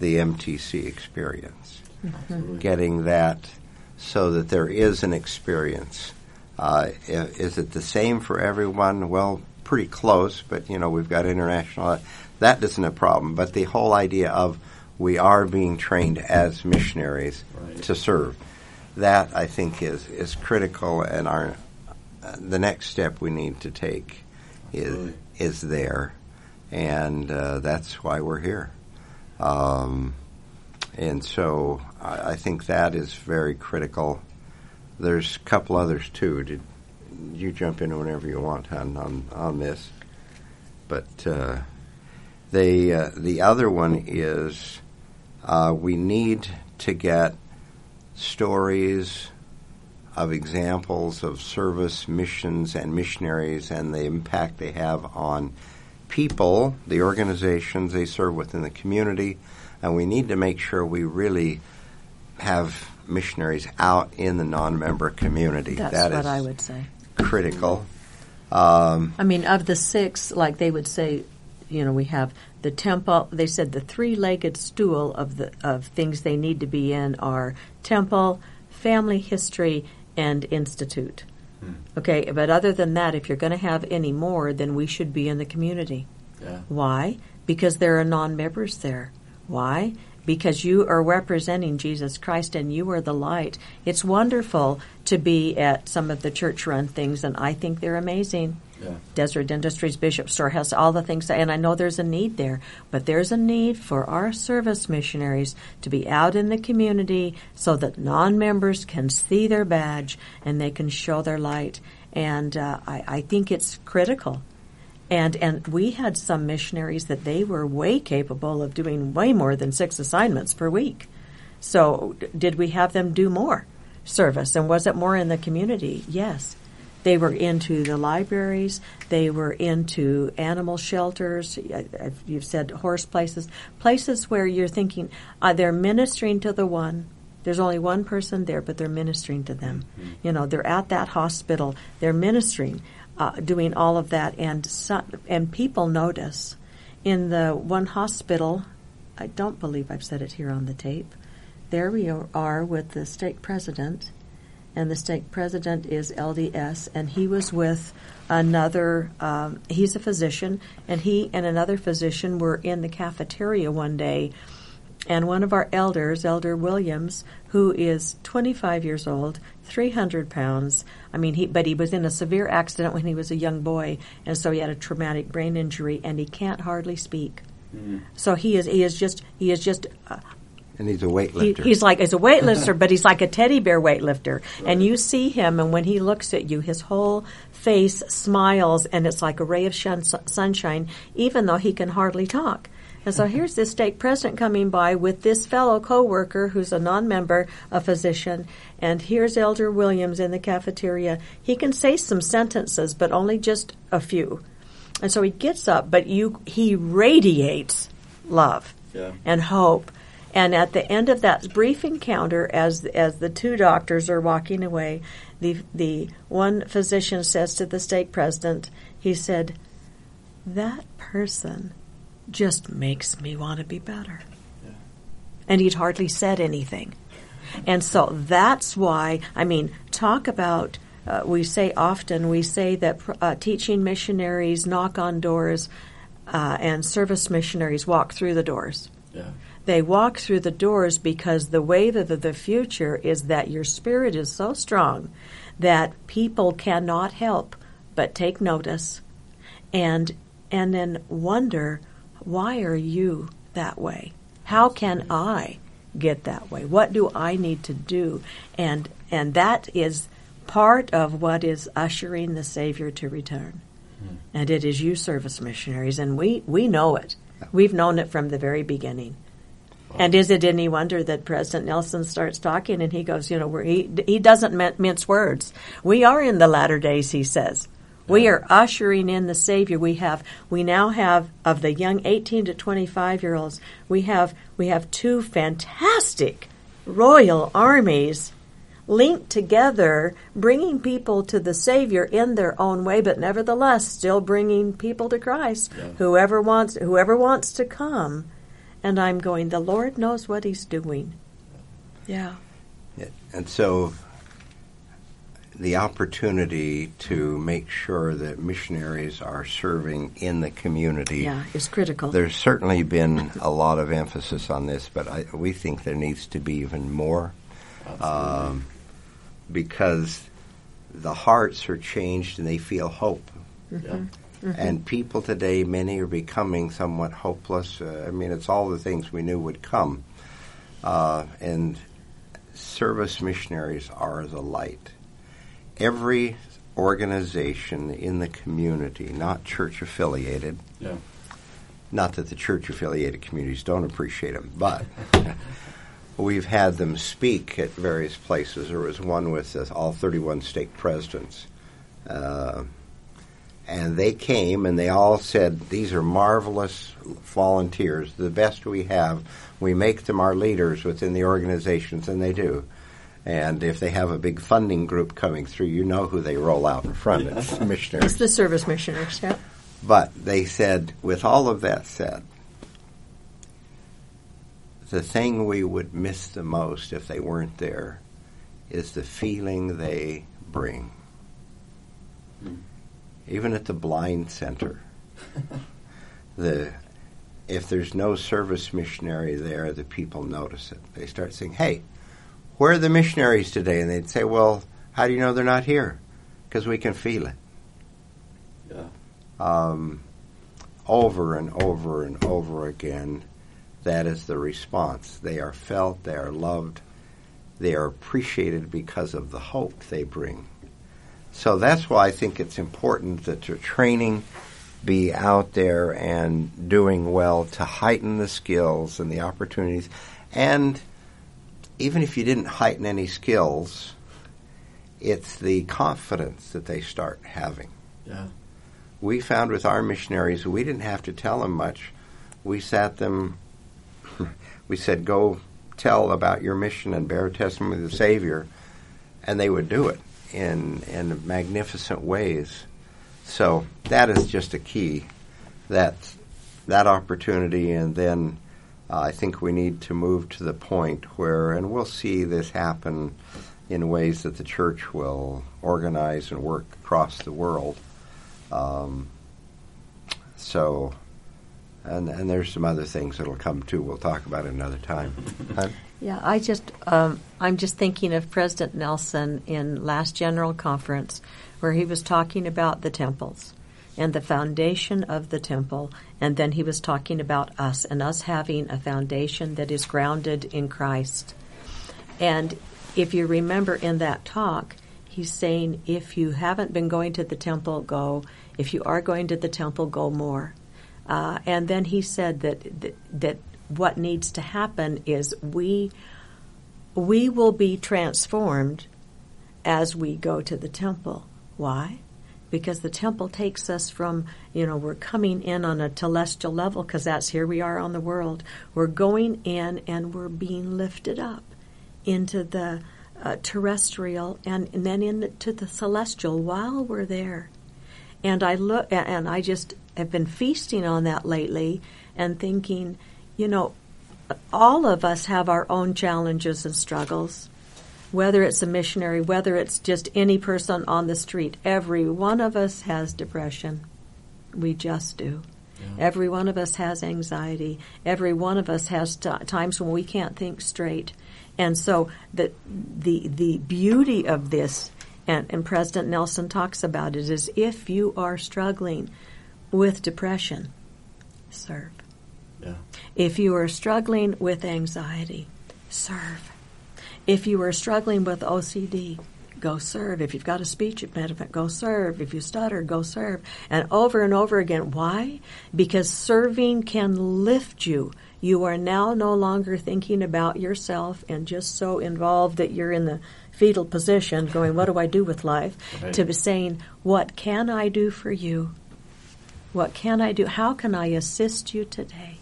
[SPEAKER 2] the MTC experience. Mm-hmm. Getting that so that there is an experience. Uh, is it the same for everyone? Well, pretty close, but you know we've got international. That isn't a problem. But the whole idea of we are being trained as missionaries right. to serve, that I think is is critical, and our uh, the next step we need to take is is there, and uh, that's why we're here. Um, and so I, I, think that is very critical. There's a couple others too. Did you jump in whenever you want on on, on this? But uh, they uh, the other one is uh, we need to get stories of examples of service missions and missionaries and the impact they have on people, the organizations they serve within the community, and we need to make sure we really have missionaries out in the non-member community.
[SPEAKER 3] That's that what I would say.
[SPEAKER 2] Critical.
[SPEAKER 3] Um, I mean, of the six, like they would say, you know, we have the temple. They said the three-legged stool of the of things they need to be in are temple, family history, and institute. Hmm. Okay, but other than that, if you're going to have any more, then we should be in the community. Yeah. Why? Because there are non-members there. Why? Because you are representing Jesus Christ and you are the light. It's wonderful to be at some of the church run things, and I think they're amazing. Yeah. Deseret Industries Bishop Store has all the things, and I know there's a need there, but there's a need for our service missionaries to be out in the community so that non members can see their badge and they can show their light. And uh, I, I think it's critical and and we had some missionaries that they were way capable of doing way more than six assignments per week. So did we have them do more service and was it more in the community? Yes. They were into the libraries. They were into animal shelters. You've said horse places, places where you're thinking uh, they're ministering to the one. There's only one person there, but they're ministering to them. Mm-hmm. You know, they're at that hospital. They're ministering uh, doing all of that, and and people notice. In the one hospital, I don't believe I've said it here on the tape. There we are with the stake president, and the stake president is LDS, and he was with another. Um, he's a physician, and he and another physician were in the cafeteria one day And one of our elders, Elder Williams, who is 25 years old, 300 pounds. I mean, he, but he was in a severe accident when he was a young boy, and so he had a traumatic brain injury, and he can't hardly speak. Mm. So he is, he is just, he is just. Uh,
[SPEAKER 2] and he's a weightlifter.
[SPEAKER 3] He, he's like he's a weightlifter, but he's like a teddy bear weightlifter. Right. And you see him, and when he looks at you, his whole face smiles, and it's like a ray of shun- sunshine, even though he can hardly talk. And so here's this stake president coming by with this fellow coworker who's a non-member, a physician, and here's Elder Williams in the cafeteria. He can say some sentences, but only just a few. And so he gets up, but you he radiates love yeah. and hope. And at the end of that brief encounter, as as the two doctors are walking away, the the one physician says to the stake president, he said, "That person just makes me want to be better. Yeah. And he'd hardly said anything. And so that's why, I mean, talk about, uh, we say often, we say that uh, teaching missionaries knock on doors uh, and service missionaries walk through the doors. Yeah. They walk through the doors because the wave of the future is that your spirit is so strong that people cannot help but take notice and and then wonder why are you that way? How can I get that way? What do I need to do? And and that is part of what is ushering the Savior to return. Hmm. And it is you service missionaries and we we know it. We've known it from the very beginning. And is it any wonder that President Nelson starts talking and he goes, you know, he he doesn't mince words. We are in the latter days, he says. We are ushering in the Savior. We have we now have of the young 18 to 25 year olds. We have we have two fantastic royal armies linked together, bringing people to the Savior in their own way, but nevertheless still bringing people to Christ. Yeah. Whoever wants whoever wants to come. And I'm going. The Lord knows what He's doing. Yeah.
[SPEAKER 2] yeah. And so the opportunity to make sure that missionaries are serving in the community
[SPEAKER 3] yeah, is critical.
[SPEAKER 2] There's certainly been a lot of emphasis on this, but I, we think there needs to be even more um, because the hearts are changed and they feel hope. Mm-hmm. Yeah. Mm-hmm. And people today, many are becoming somewhat hopeless. Uh, I mean, it's all the things we knew would come. Uh, and service missionaries are the light every organization in the community, not church affiliated. Yeah. Not that the church affiliated communities don't appreciate them, but we've had them speak at various places. There was one with uh, all 31 stake presidents. Uh, and they came and they all said, These are marvelous volunteers, the best we have. We make them our leaders within the organizations, and they do. And if they have a big funding group coming through, you know who they roll out in front. of. It's the missionaries.
[SPEAKER 3] It's the service missionaries, yeah.
[SPEAKER 2] But they said, with all of that said, the thing we would miss the most if they weren't there is the feeling they bring. Mm. Even at the blind center, the if there's no service missionary there, the people notice it. They start saying, "Hey, where are the missionaries today? And they'd say, well, how do you know they're not here? Because we can feel it. Yeah. Um, over and over and over again, that is the response. They are felt, they are loved, they are appreciated because of the hope they bring. So that's why I think it's important that your training be out there and doing well to heighten the skills and the opportunities and – even if you didn't heighten any skills, it's the confidence that they start having. Yeah. We found with our missionaries, we didn't have to tell them much. We sat them, we said, go tell about your mission and bear testimony of the Savior, and they would do it in, in magnificent ways. So that is just a key, that, that opportunity, and then uh, I think we need to move to the point where, and we'll see this happen in ways that the church will organize and work across the world. Um, so And, and there's some other things that'll come too. We'll talk about it another time. Huh?
[SPEAKER 3] Yeah, I just um, I'm just thinking of President Nelson in last General Conference, where he was talking about the temples and the foundation of the temple, and then he was talking about us and us having a foundation that is grounded in Christ. And if you remember in that talk, he's saying if you haven't been going to the temple, go. If you are going to the temple, go more. Uh, and then he said that, that that what needs to happen is we we will be transformed as we go to the temple. Why? Because the temple takes us from, you know, we're coming in on a telestial level because that's here we are on the world. We're going in and we're being lifted up into the uh, terrestrial and, and then into the celestial while we're there. And I look, and I just have been feasting on that lately and thinking, you know, all of us have our own challenges and struggles. Whether it's a missionary, whether it's just any person on the street, every one of us has depression. We just do. Yeah. Every one of us has anxiety. Every one of us has t- times when we can't think straight. And so the the the beauty of this, and, and President Nelson talks about it, is if you are struggling with depression, serve. Yeah. If you are struggling with anxiety, serve. If you are struggling with OCD, go serve. If you've got a speech impediment, go serve. If you stutter, go serve. And over and over again. Why? Because serving can lift you. You are now no longer thinking about yourself and just so involved that you're in the fetal position going, What do I do with life? Right. to saying, What can I do for you? What can I do? How can I assist you today?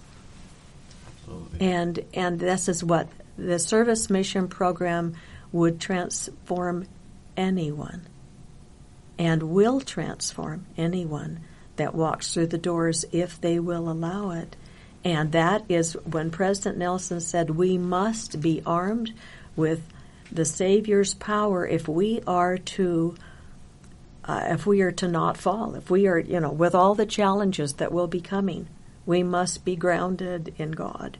[SPEAKER 3] Absolutely. And and this is what the service mission program would transform anyone and will transform anyone that walks through the doors if they will allow it. And that is when President Nelson said we must be armed with the Savior's power if we are to uh, if we are to not fall, if we are, you know, with all the challenges that will be coming, we must be grounded in God.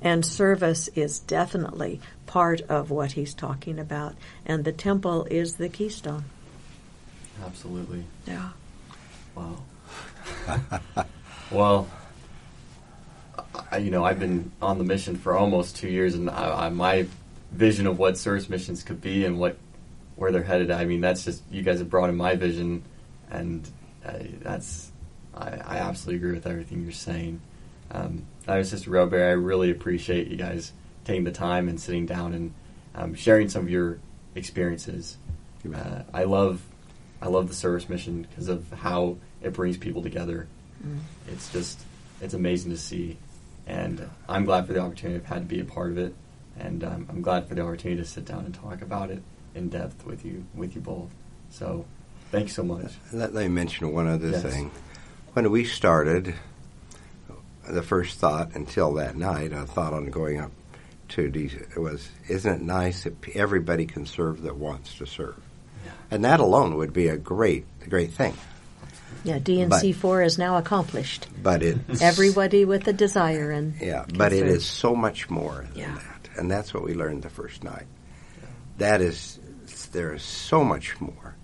[SPEAKER 3] And service is definitely part of what he's talking about. And the temple is the keystone.
[SPEAKER 1] Absolutely.
[SPEAKER 3] Yeah.
[SPEAKER 1] Wow. well, I, you know, I've been on the mission for almost two years, and I, I, my vision of what service missions could be and what where they're headed. I mean, that's just you guys have brought in my vision, and uh, that's I, I, absolutely agree with everything you're saying. Um, was Sister Robert, I really appreciate you guys taking the time and sitting down and um, sharing some of your experiences. Uh, I love I love the service mission because of how it brings people together. Mm. It's just it's amazing to see, and I'm glad for the opportunity I've had to be a part of it, and um, I'm glad for the opportunity to sit down and talk about it in depth with you with you both. So, thanks so much.
[SPEAKER 2] Let me mention one other yes. thing. When we started, the first thought until that night, I thought on going up to DC was, isn't it nice that everybody can serve that wants to serve? Yeah. And that alone would be a great, great thing.
[SPEAKER 3] Yeah, DNC four is now accomplished.
[SPEAKER 2] But it
[SPEAKER 3] everybody with a desire and
[SPEAKER 2] yeah, but serve. it is so much more than yeah. that, and that's what we learned the first night. That is there is so much more.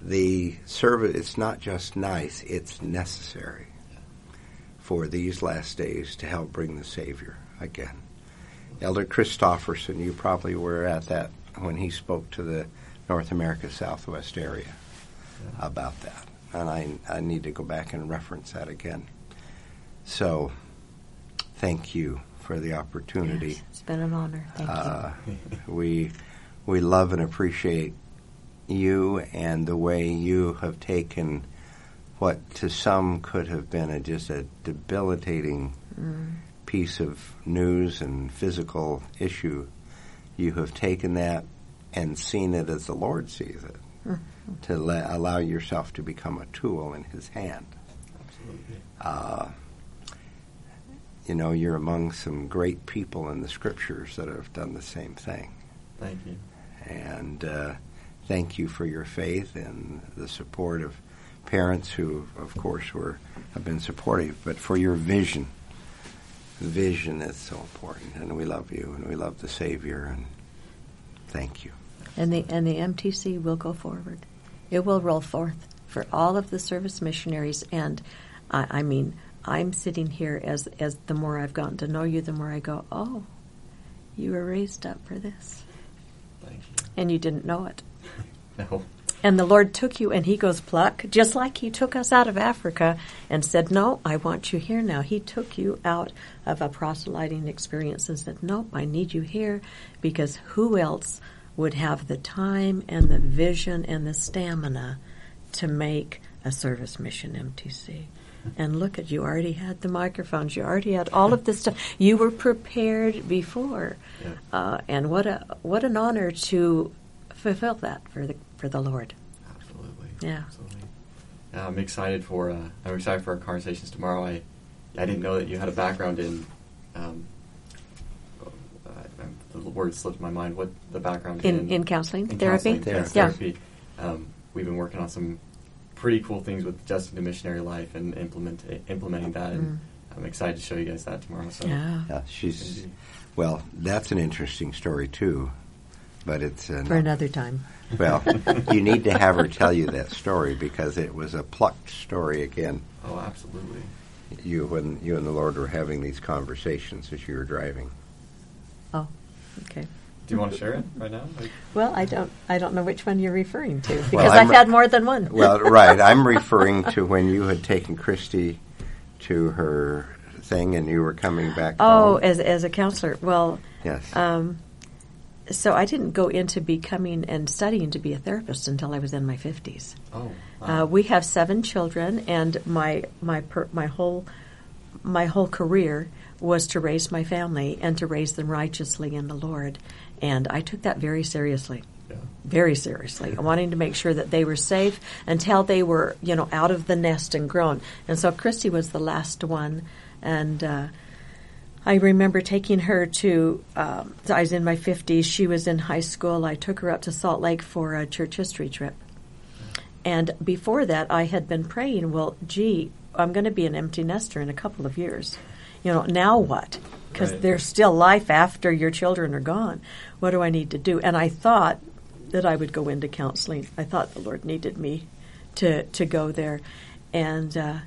[SPEAKER 2] The service, it's not just nice, it's necessary for these last days to help bring the Savior again. Elder Christofferson, you probably were at that when he spoke to the North America Southwest area yeah. about that. And I, I need to go back and reference that again. So, thank you for the opportunity. Yes,
[SPEAKER 3] it's been an honor. Thank uh,
[SPEAKER 2] you. we we love and appreciate you and the way you have taken what to some could have been a, just a debilitating mm. piece of news and physical issue. You have taken that and seen it as the Lord sees it, mm-hmm. to la- allow yourself to become a tool in His hand. Absolutely. Uh, you know, you're among some great people in the Scriptures that have done the same thing.
[SPEAKER 1] Thank you
[SPEAKER 2] and uh, thank you for your faith and the support of parents who, of course, were have been supportive, but for your vision. Vision is so important, and we love you, and we love the Savior, and thank you.
[SPEAKER 3] And the and the MTC will go forward. It will roll forth for all of the service missionaries, and I, I mean, I'm sitting here as as the more I've gotten to know you, the more I go, oh, you were raised up for this.
[SPEAKER 1] Thank you.
[SPEAKER 3] And you didn't know it.
[SPEAKER 1] no.
[SPEAKER 3] And the Lord took you and He goes, pluck, just like He took us out of Africa and said, No, I want you here now. He took you out of a proselyting experience and said, nope, I need you here because who else would have the time and the vision and the stamina to make a service mission MTC? And look at you already had the microphones, you already had all of this stuff. You were prepared before,
[SPEAKER 1] Yeah.
[SPEAKER 3] uh, and what a what an honor to fulfill that for the for the Lord.
[SPEAKER 1] Absolutely.
[SPEAKER 3] Yeah.
[SPEAKER 1] Absolutely. I'm excited for uh, I'm excited for our conversations tomorrow. I I didn't know that you had a background in. Um, uh, the word slipped my mind. What the background
[SPEAKER 3] In in counseling
[SPEAKER 1] in
[SPEAKER 3] therapy,
[SPEAKER 1] counseling, yes,
[SPEAKER 3] yeah.
[SPEAKER 1] therapy. Um, we've been working on some pretty cool things with Justin to Missionary Life and implement implementing that, and
[SPEAKER 3] Mm.
[SPEAKER 1] I'm excited to show you guys that tomorrow. So
[SPEAKER 3] Yeah.
[SPEAKER 2] Yeah, she's well. That's an interesting story too, but it's uh,
[SPEAKER 3] For another time.
[SPEAKER 2] Well, you need to have her tell you that story because it was a plucked story again.
[SPEAKER 1] oh, absolutely.
[SPEAKER 2] You when you and the Lord were having these conversations as you were driving.
[SPEAKER 3] Oh, okay.
[SPEAKER 1] Do you want to share it right now? Like,
[SPEAKER 3] Well, I don't I don't know which one you're referring to because
[SPEAKER 2] Well,
[SPEAKER 3] I've
[SPEAKER 2] I'm-
[SPEAKER 3] had more than one.
[SPEAKER 2] Well, right. I'm referring to when you had taken Christy to her thing and you were coming back.
[SPEAKER 3] oh,
[SPEAKER 2] home.
[SPEAKER 3] as as a counselor. Well,
[SPEAKER 2] yes.
[SPEAKER 3] um, so I didn't go into becoming and studying to be a therapist until I was in my fifties.
[SPEAKER 1] oh, wow.
[SPEAKER 3] Uh, we have seven children, and my my per, my whole my whole career was to raise my family and to raise them righteously in the Lord, and I took that very seriously,
[SPEAKER 1] yeah.
[SPEAKER 3] very seriously, wanting to make sure that they were safe until they were you know out of the nest and grown. And so Christy was the last one, and. Uh, I remember taking her to, um, I was in my 50s. She was in high school. I took her up to Salt Lake for a church history trip. And before that, I had been praying, well, gee, I'm going to be an empty nester in a couple of years. You know, now what? Because
[SPEAKER 1] Right.
[SPEAKER 3] there's still life after your children are gone. What do I need to do? And I thought that I would go into counseling. I thought the Lord needed me to, to go there. And, uh,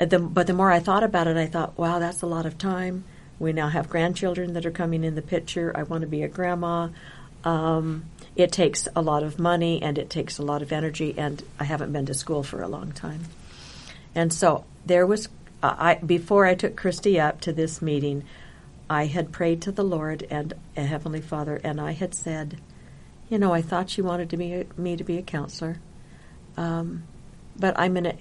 [SPEAKER 3] the, but the more I thought about it, I thought, wow, that's a lot of time. We now have grandchildren that are coming in the picture. I want to be a grandma. Um, it takes a lot of money and it takes a lot of energy, and I haven't been to school for a long time. And so there was, uh, I before I took Christy up to this meeting, I had prayed to the Lord and a Heavenly Father, and I had said, you know, I thought she wanted to be me to be a counselor, um, but I'm gonna,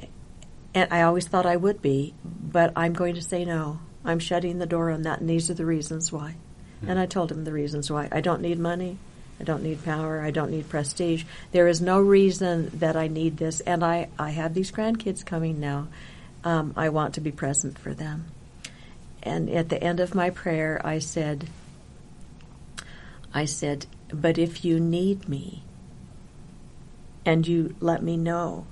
[SPEAKER 3] and I always thought I would be, but I'm going to say no. I'm shutting the door on that, and these are the reasons why. And I told him the reasons why. I don't need money. I don't need power. I don't need prestige. There is no reason that I need this. And I, I have these grandkids coming now. Um, I want to be present for them. And at the end of my prayer, I said, I said, but if you need me and you let me know,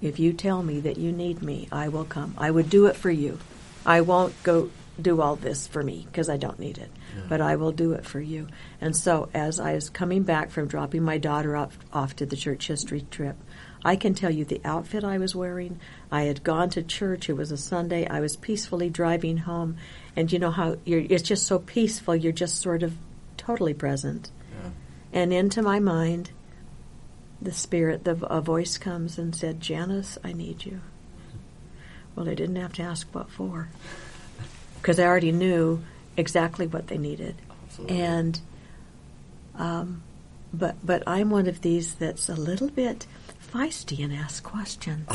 [SPEAKER 3] if you tell me that you need me, I will come. I would do it for you. I won't go do all this for me because I don't need it, but I will do it for you. And so, as I was coming back from dropping my daughter off, off to the church history trip, I can tell you the outfit I was wearing. I had gone to church. It was a Sunday. I was peacefully driving home, and you know how you're, it's just so peaceful. You're just sort of totally present.
[SPEAKER 1] Yeah.
[SPEAKER 3] And into my mind, the spirit, the a voice comes and said, "Janis, I need you." Well, they didn't have to ask what for, because I already knew exactly what they needed.
[SPEAKER 1] Absolutely.
[SPEAKER 3] And, um, but but I'm one of these that's a little bit feisty and asks questions.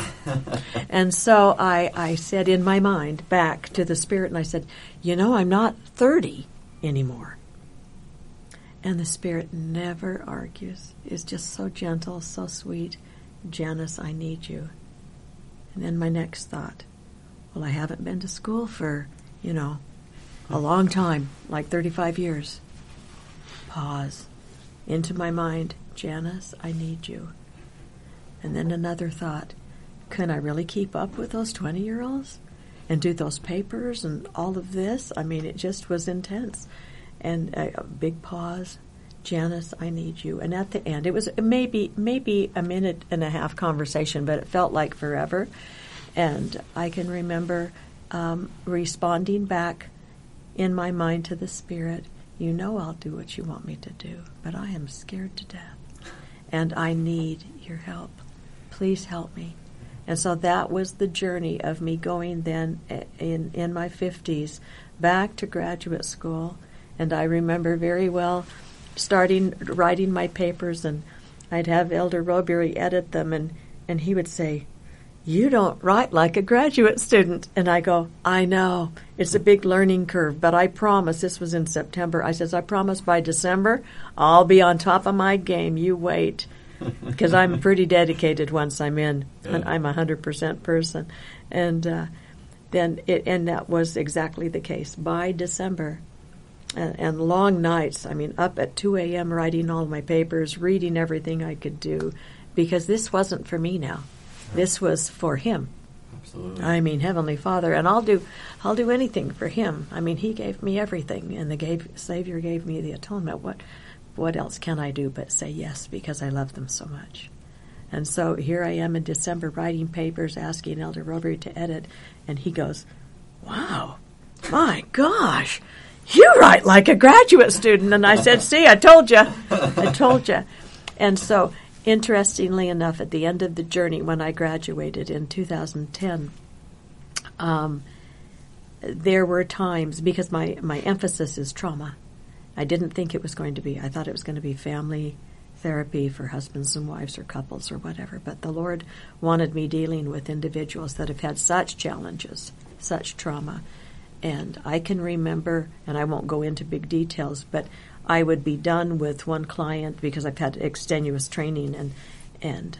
[SPEAKER 3] and so I I said in my mind back to the spirit, and I said, "You know, I'm not 30 anymore." And the Spirit never argues. Is just so gentle, so sweet. Janis, I need you. And then my next thought, well, I haven't been to school for, you know, a long time, like 35 years. Pause. Into my mind, Janis, I need you. And then another thought, can I really keep up with those 20 year olds and do those papers and all of this? I mean, it just was intense. And a big pause. Janis, I need you. And at the end, it was maybe maybe a minute and a half conversation, but it felt like forever. And I can remember um, responding back in my mind to the Spirit, You know I'll do what you want me to do, but I am scared to death. And I need your help. Please help me. And so that was the journey of me going then eh, in, in my 50s back to graduate school. And I remember very well starting writing my papers, and I'd have Elder Rowberry edit them, and, and he would say, You don't write like a graduate student. And I go, I know. It's a big learning curve, but I promise, this was in September. I says, I promise by December, I'll be on top of my game. You wait. Because I'm pretty dedicated once I'm in, yeah. and I'm a hundred percent person, and uh, then it, and that was exactly the case. By December, and, and long nights. I mean, up at 2 a.m. writing all my papers, reading everything I could do, because this wasn't for me now. This was for Him.
[SPEAKER 1] Absolutely.
[SPEAKER 3] I mean, Heavenly Father, and I'll do, I'll do anything for Him. I mean, He gave me everything, and the gave, Savior gave me the atonement. What, what else can I do but say yes because I love them so much? And so here I am in December writing papers, asking Elder Rowberry to edit, and he goes, "Wow, my gosh." you write like a graduate student. And I said, see, I told you. I told you. And so, interestingly enough, at the end of the journey, when I graduated in 2010, um, there were times, because my, my emphasis is trauma, I didn't think it was going to be. I thought it was going to be family therapy for husbands and wives or couples or whatever. But the Lord wanted me dealing with individuals that have had such challenges, such trauma and I can remember, and I won't go into big details, but I would be done with one client because I've had extenuous training, and and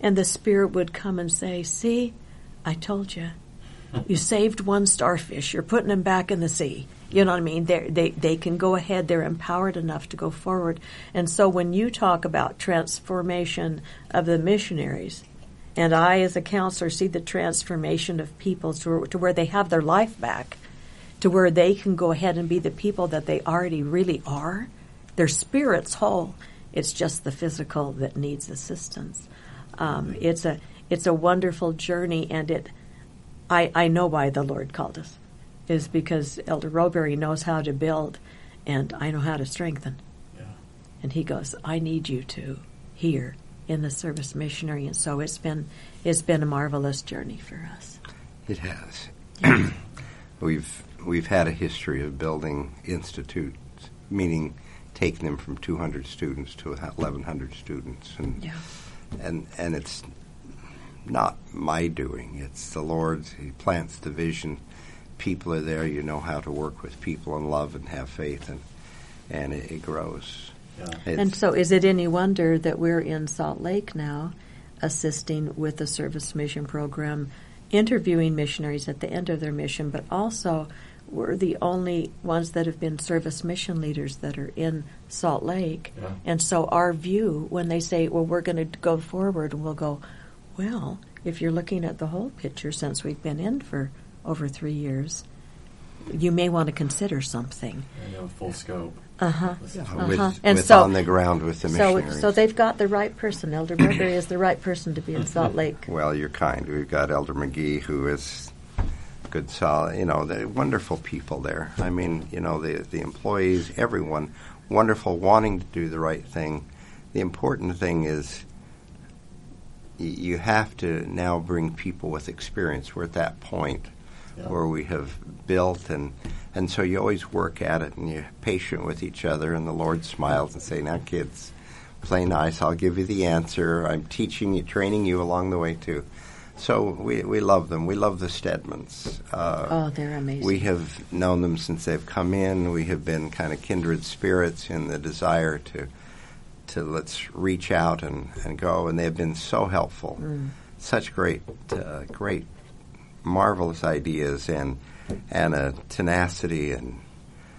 [SPEAKER 3] and the spirit would come and say, "See, I told you, you saved one starfish. You're putting them back in the sea." You know what I mean? They're, they they can go ahead. They're empowered enough to go forward. And so when you talk about transformation of the missionaries, and I as a counselor see the transformation of people to, to where they have their life back to where they can go ahead and be the people that they already really are. Their spirit's whole. It's just the physical that needs assistance. Um, it's a it's a wonderful journey, and it. I I know why the Lord called us, is because Elder Rowberry knows how to build, and I know how to strengthen.
[SPEAKER 1] Yeah.
[SPEAKER 3] And he goes, I need you to here in the service missionary, and so it's been it's been a marvelous journey for us.
[SPEAKER 2] It has. Yeah. We've we've had a history of building institutes, meaning taking them from 200 students to 1,100 students, and
[SPEAKER 3] yeah.
[SPEAKER 2] and and it's not my doing. It's the Lord's. He plants the vision. People are there. You know how to work with people and love and have faith, and and it, it grows.
[SPEAKER 1] Yeah.
[SPEAKER 3] And so, is it any wonder that we're in Salt Lake now, assisting with the service mission program, interviewing missionaries at the end of their mission, but also we're the only ones that have been service mission leaders that are in Salt Lake.
[SPEAKER 1] Yeah.
[SPEAKER 3] And so our view, when they say, well, we're going to go forward, and we'll go, well, if you're looking at the whole picture since we've been in for over three years, you may want to consider something.
[SPEAKER 1] I know, full scope.
[SPEAKER 3] Uh-huh.
[SPEAKER 2] Yeah,
[SPEAKER 3] uh-huh.
[SPEAKER 2] with,
[SPEAKER 3] and
[SPEAKER 2] with
[SPEAKER 3] so,
[SPEAKER 2] on the ground with the
[SPEAKER 3] so,
[SPEAKER 2] missionaries.
[SPEAKER 3] so they've got the right person. Elder Rowberry is the right person to be in Salt Lake.
[SPEAKER 2] Well, you're kind. We've got Elder McGee, who is good, solid. You know, the wonderful people there. I mean, you know, the the employees, everyone, wonderful, wanting to do the right thing. The important thing is you have to now bring people with experience. We're at that point
[SPEAKER 1] Yeah.
[SPEAKER 2] where we have built and and so you always work at it and you're patient with each other and the Lord smiles and say, Now kids, play nice, I'll give you the answer. I'm teaching you training you along the way too. So we we love them. We love the Stedmans. Uh,
[SPEAKER 3] Oh, they're amazing.
[SPEAKER 2] we have known them since they've come in. We have been kind of kindred spirits in the desire to to let's reach out and, and go, and they've been so helpful.
[SPEAKER 3] Mm.
[SPEAKER 2] Such great, uh, great, marvelous ideas and and a tenacity and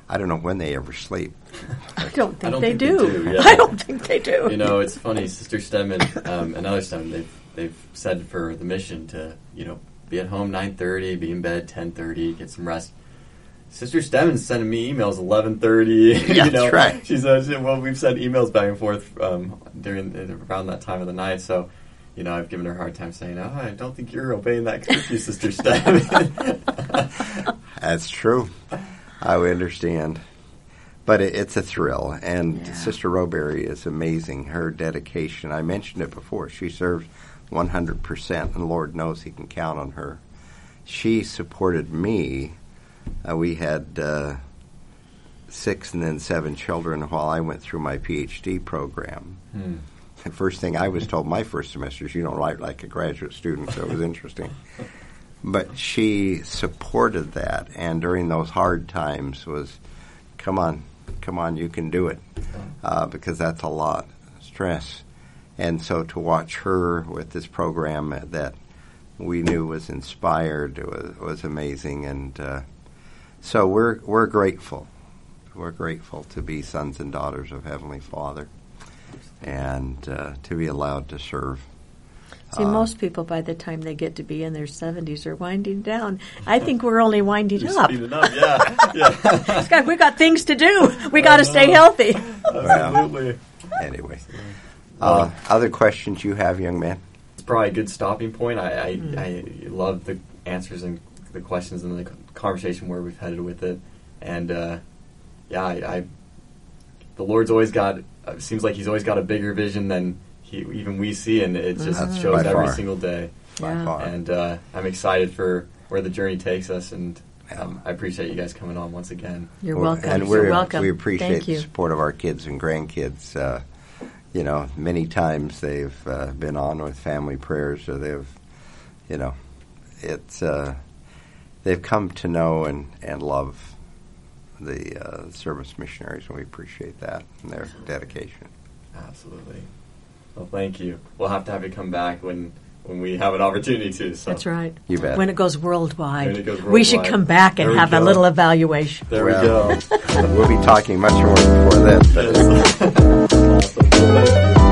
[SPEAKER 2] I don't know when they ever sleep.
[SPEAKER 3] I don't think,
[SPEAKER 1] don't
[SPEAKER 3] they,
[SPEAKER 1] think they
[SPEAKER 3] do.
[SPEAKER 1] do, yeah.
[SPEAKER 3] I don't think they do.
[SPEAKER 1] You know, it's funny, Sister Stedman um, and other Stedman, they've they've said for the mission to you know be at home 9:30, be in bed 10:30, get some rest. Sister Stedman's sending me emails 11:30.
[SPEAKER 2] Yeah,
[SPEAKER 1] you know,
[SPEAKER 2] that's right.
[SPEAKER 1] She says, "Well, we've sent emails back and forth um, during around that time of the night." So, you know, I've given her a hard time saying, "Oh, I don't think you're obeying that curfew, Sister Stedman."
[SPEAKER 2] That's true. I understand. But it, it's a thrill, and
[SPEAKER 3] Yeah.
[SPEAKER 2] Sister Rowberry is amazing. Her dedication, I mentioned it before, she serves 100%, and Lord knows He can count on her. She supported me. Uh, we had uh, six and then seven children while I went through my PhD program.
[SPEAKER 1] Hmm.
[SPEAKER 2] The first thing I was told my first semester is you don't write like a graduate student, so it was interesting. But she supported that, and during those hard times was, come on, come on, you can do it, uh, because that's a lot of stress. And so to watch her with this program that we knew was inspired was, was amazing, and uh, so we're we're grateful. We're grateful to be sons and daughters of Heavenly Father, and uh, to be allowed to serve.
[SPEAKER 3] See,
[SPEAKER 2] Uh,
[SPEAKER 3] most people by the time they get to be in their 70s are winding down. I think we're only winding
[SPEAKER 1] You're
[SPEAKER 3] up.
[SPEAKER 1] speeding up, yeah, yeah,
[SPEAKER 3] God, we got things to do. We got to stay healthy.
[SPEAKER 1] absolutely.
[SPEAKER 2] Anyway, uh, other questions you have, young man?
[SPEAKER 1] It's probably a good stopping point. I, I, I love the answers and the questions and the conversation where we've headed with it, and uh, yeah, I, I the Lord's always got. It seems like He's always got a bigger vision than he, even we see, and it just
[SPEAKER 2] That's
[SPEAKER 1] shows
[SPEAKER 2] by
[SPEAKER 1] every
[SPEAKER 2] far.
[SPEAKER 1] single day.
[SPEAKER 2] By
[SPEAKER 3] Yeah.
[SPEAKER 2] far.
[SPEAKER 1] And uh, I'm excited for where the journey takes us, and um, I appreciate you guys coming on once again.
[SPEAKER 3] You're welcome.
[SPEAKER 2] And
[SPEAKER 3] You're
[SPEAKER 2] we're,
[SPEAKER 3] welcome.
[SPEAKER 2] we appreciate
[SPEAKER 3] Thank
[SPEAKER 2] the support of our kids and grandkids. Uh, you know, many times they've uh, been on with family prayers, or they've, you know, it's uh, they've come to know and, and love the uh, service missionaries, and we appreciate that and their dedication.
[SPEAKER 1] Absolutely. Well, thank you. We'll have to have you come back when when we have an opportunity to. So.
[SPEAKER 3] That's right.
[SPEAKER 2] You bet.
[SPEAKER 3] When it goes worldwide,
[SPEAKER 1] When it goes worldwide.
[SPEAKER 3] we should come back and
[SPEAKER 1] There we
[SPEAKER 3] have a little evaluation.
[SPEAKER 1] There
[SPEAKER 2] Well,
[SPEAKER 1] we go.
[SPEAKER 2] we'll be talking much more before then.
[SPEAKER 1] Yes. awesome. Well, thank-